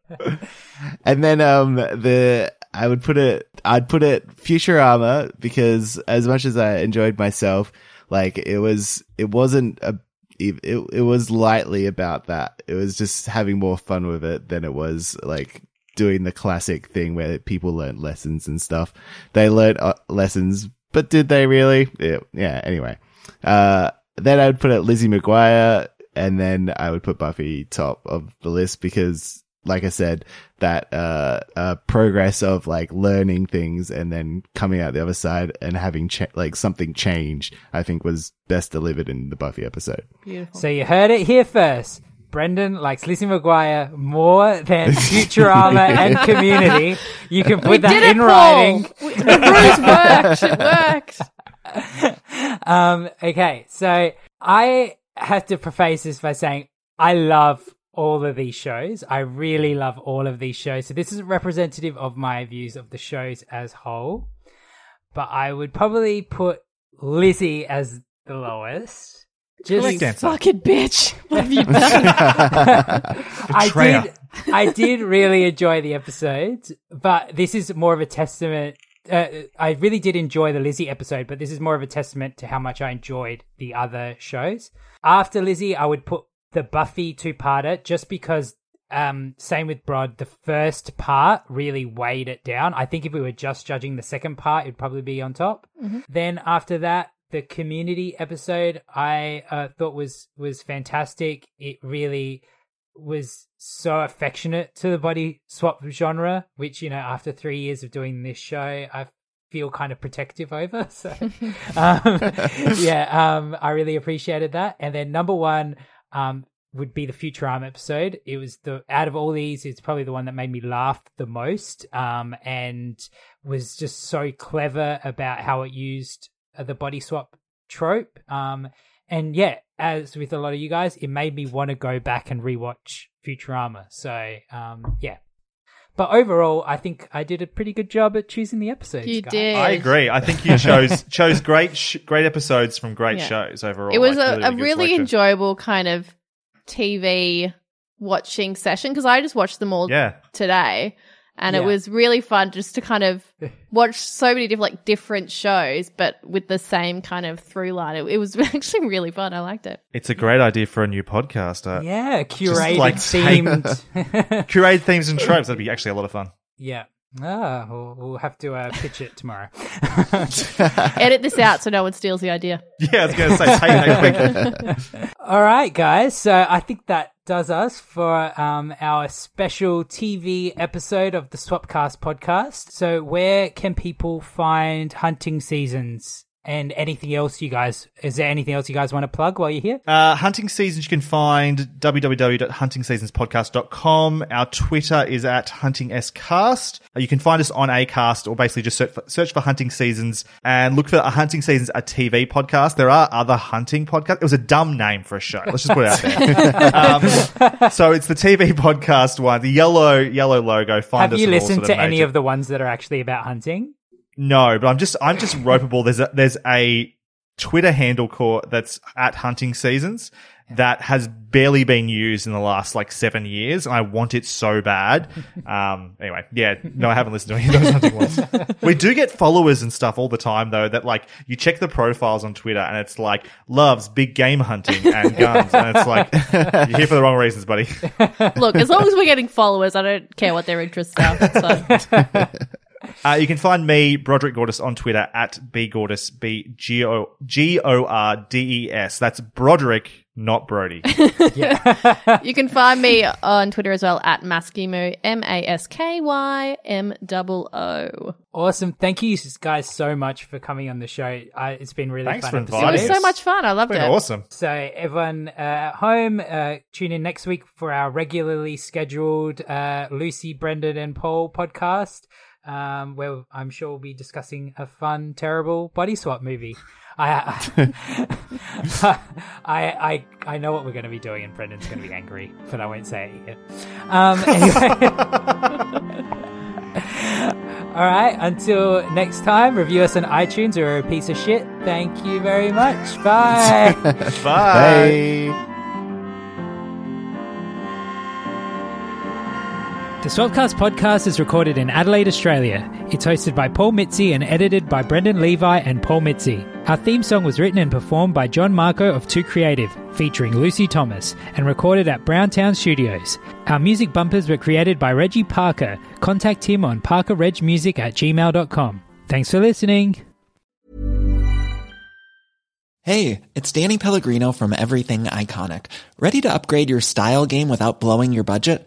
And then um the I would put it I'd put it Futurama because as much as I enjoyed myself, like it was it wasn't a it, it, it was lightly about that. It was just having more fun with it than it was like doing the classic thing where people learn lessons and stuff. They learned uh, lessons, but did they really? Yeah, yeah anyway. Uh, then I would put it Lizzie McGuire and then I would put Buffy top of the list because like I said, that uh, uh, progress of like learning things and then coming out the other side and having cha- like something change, I think was best delivered in the Buffy episode. Beautiful. So you heard it here first. Brendan likes Lizzie McGuire more than Futurama and Community. You can put we that did in Paul. writing. We- The ruse worked. It worked. Um, okay, so I have to preface this by saying I love all of these shows. I really love all of these shows. So this is representative of my views of the shows as whole. But I would probably put Lizzie as the lowest. Just. Fucking bitch. What have you done? I did, I did really enjoy the episode, but this is more of a testament. Uh, I really did enjoy the Lizzie episode, but this is more of a testament to how much I enjoyed the other shows. After Lizzie, I would put the Buffy two-parter just because. Um, same with Brod. The first part really weighed it down. I think if we were just judging the second part, it'd probably be on top. Then after that, the community episode I uh, thought was was fantastic. It really was so affectionate to the body swap genre, which you know after three years of doing this show, I feel kind of protective over. So um, yeah, um, I really appreciated that. And then number one um, would be the Futurama episode. It was the out of all these, it's probably the one that made me laugh the most, um, and was just so clever about how it used the body swap trope. Um, and yeah, as with a lot of you guys, it made me want to go back and rewatch Futurama. So um, yeah. But overall, I think I did a pretty good job at choosing the episodes. You guys. did. I agree. I think you chose chose great sh- great episodes from great Yeah. shows overall. It was Like, a, a really enjoyable kind of TV watching session because I just watched them all Yeah, today. And it was really fun just to kind of watch so many different, like different shows, but with the same kind of through line. It, it was actually really fun. I liked it. it's a great idea for a new podcast. Uh, Yeah, curated like themed. Curated themes and tropes. That'd be actually a lot of fun. yeah. Ah, we'll, we'll have to uh, pitch it tomorrow. Edit this out so no one steals the idea. Yeah, I was going to say, hey, next week. All right, guys. So I think that does us for um, our special TV episode of the Swapcast podcast. So where can people find hunting seasons and anything else you guys? Is there anything else you guys want to plug while you're here? Uh, hunting seasons you can find www.huntingseasonspodcast.com. Our Twitter is at huntingscast. Uh, You can find us on Acast or basically just search for, search for hunting seasons and look for a hunting seasons a TV podcast. There are other hunting podcasts. It was a dumb name for a show. Let's just put it out there. um, so it's the TV podcast one, the yellow yellow logo. Find Have you listened to of any of the ones that are actually about hunting? No, but I'm just I'm just ropeable. There's a there's a Twitter handle called that's at hunting seasons that has barely been used in the last like seven years, and I want it so bad. Um, anyway, yeah, no, I haven't listened to any of those hunting ones. We do get followers and stuff all the time though. That like you check the profiles on Twitter, and it's like loves big game hunting and guns, and it's like you're here for the wrong reasons, buddy. Look, as long as we're getting followers, I don't care what their interests are. That's fine. Uh, you can find me, Broderick Gordis, on Twitter at b bgordis, B G O G O R D E S. That's Broderick, not Brody. yeah. You can find me on Twitter as well at Maskymoo, M A S K Y M O O. Awesome. Thank you guys so much for coming on the show. Uh, it's been really Thanks fun. for episode. It was so much fun. I loved Been it. awesome. So everyone uh, at home, uh, tune in next week for our regularly scheduled uh, Lucy, Brendan, and Paul podcast, um, where I'm sure we'll be discussing a fun, terrible body swap movie. I, I, I, I know what we're going to be doing, and Brendan's going to be angry, but I won't say it yet. Um, anyway. All right. Until next time, review us on iTunes or a piece of shit. Thank you very much. Bye. Bye. Bye. The Swapcast podcast is recorded in Adelaide, Australia. It's hosted by Paul Mitzi and edited by Brendan Levi and Paul Mitzi. Our theme song was written and performed by John Marco of Too Creative, featuring Lucy Thomas, and recorded at Browntown Studios. Our music bumpers were created by Reggie Parker. Contact him on parkerregmusic at gmail.com. Thanks for listening. Hey, it's Danny Pellegrino from Everything Iconic. Ready to upgrade your style game without blowing your budget?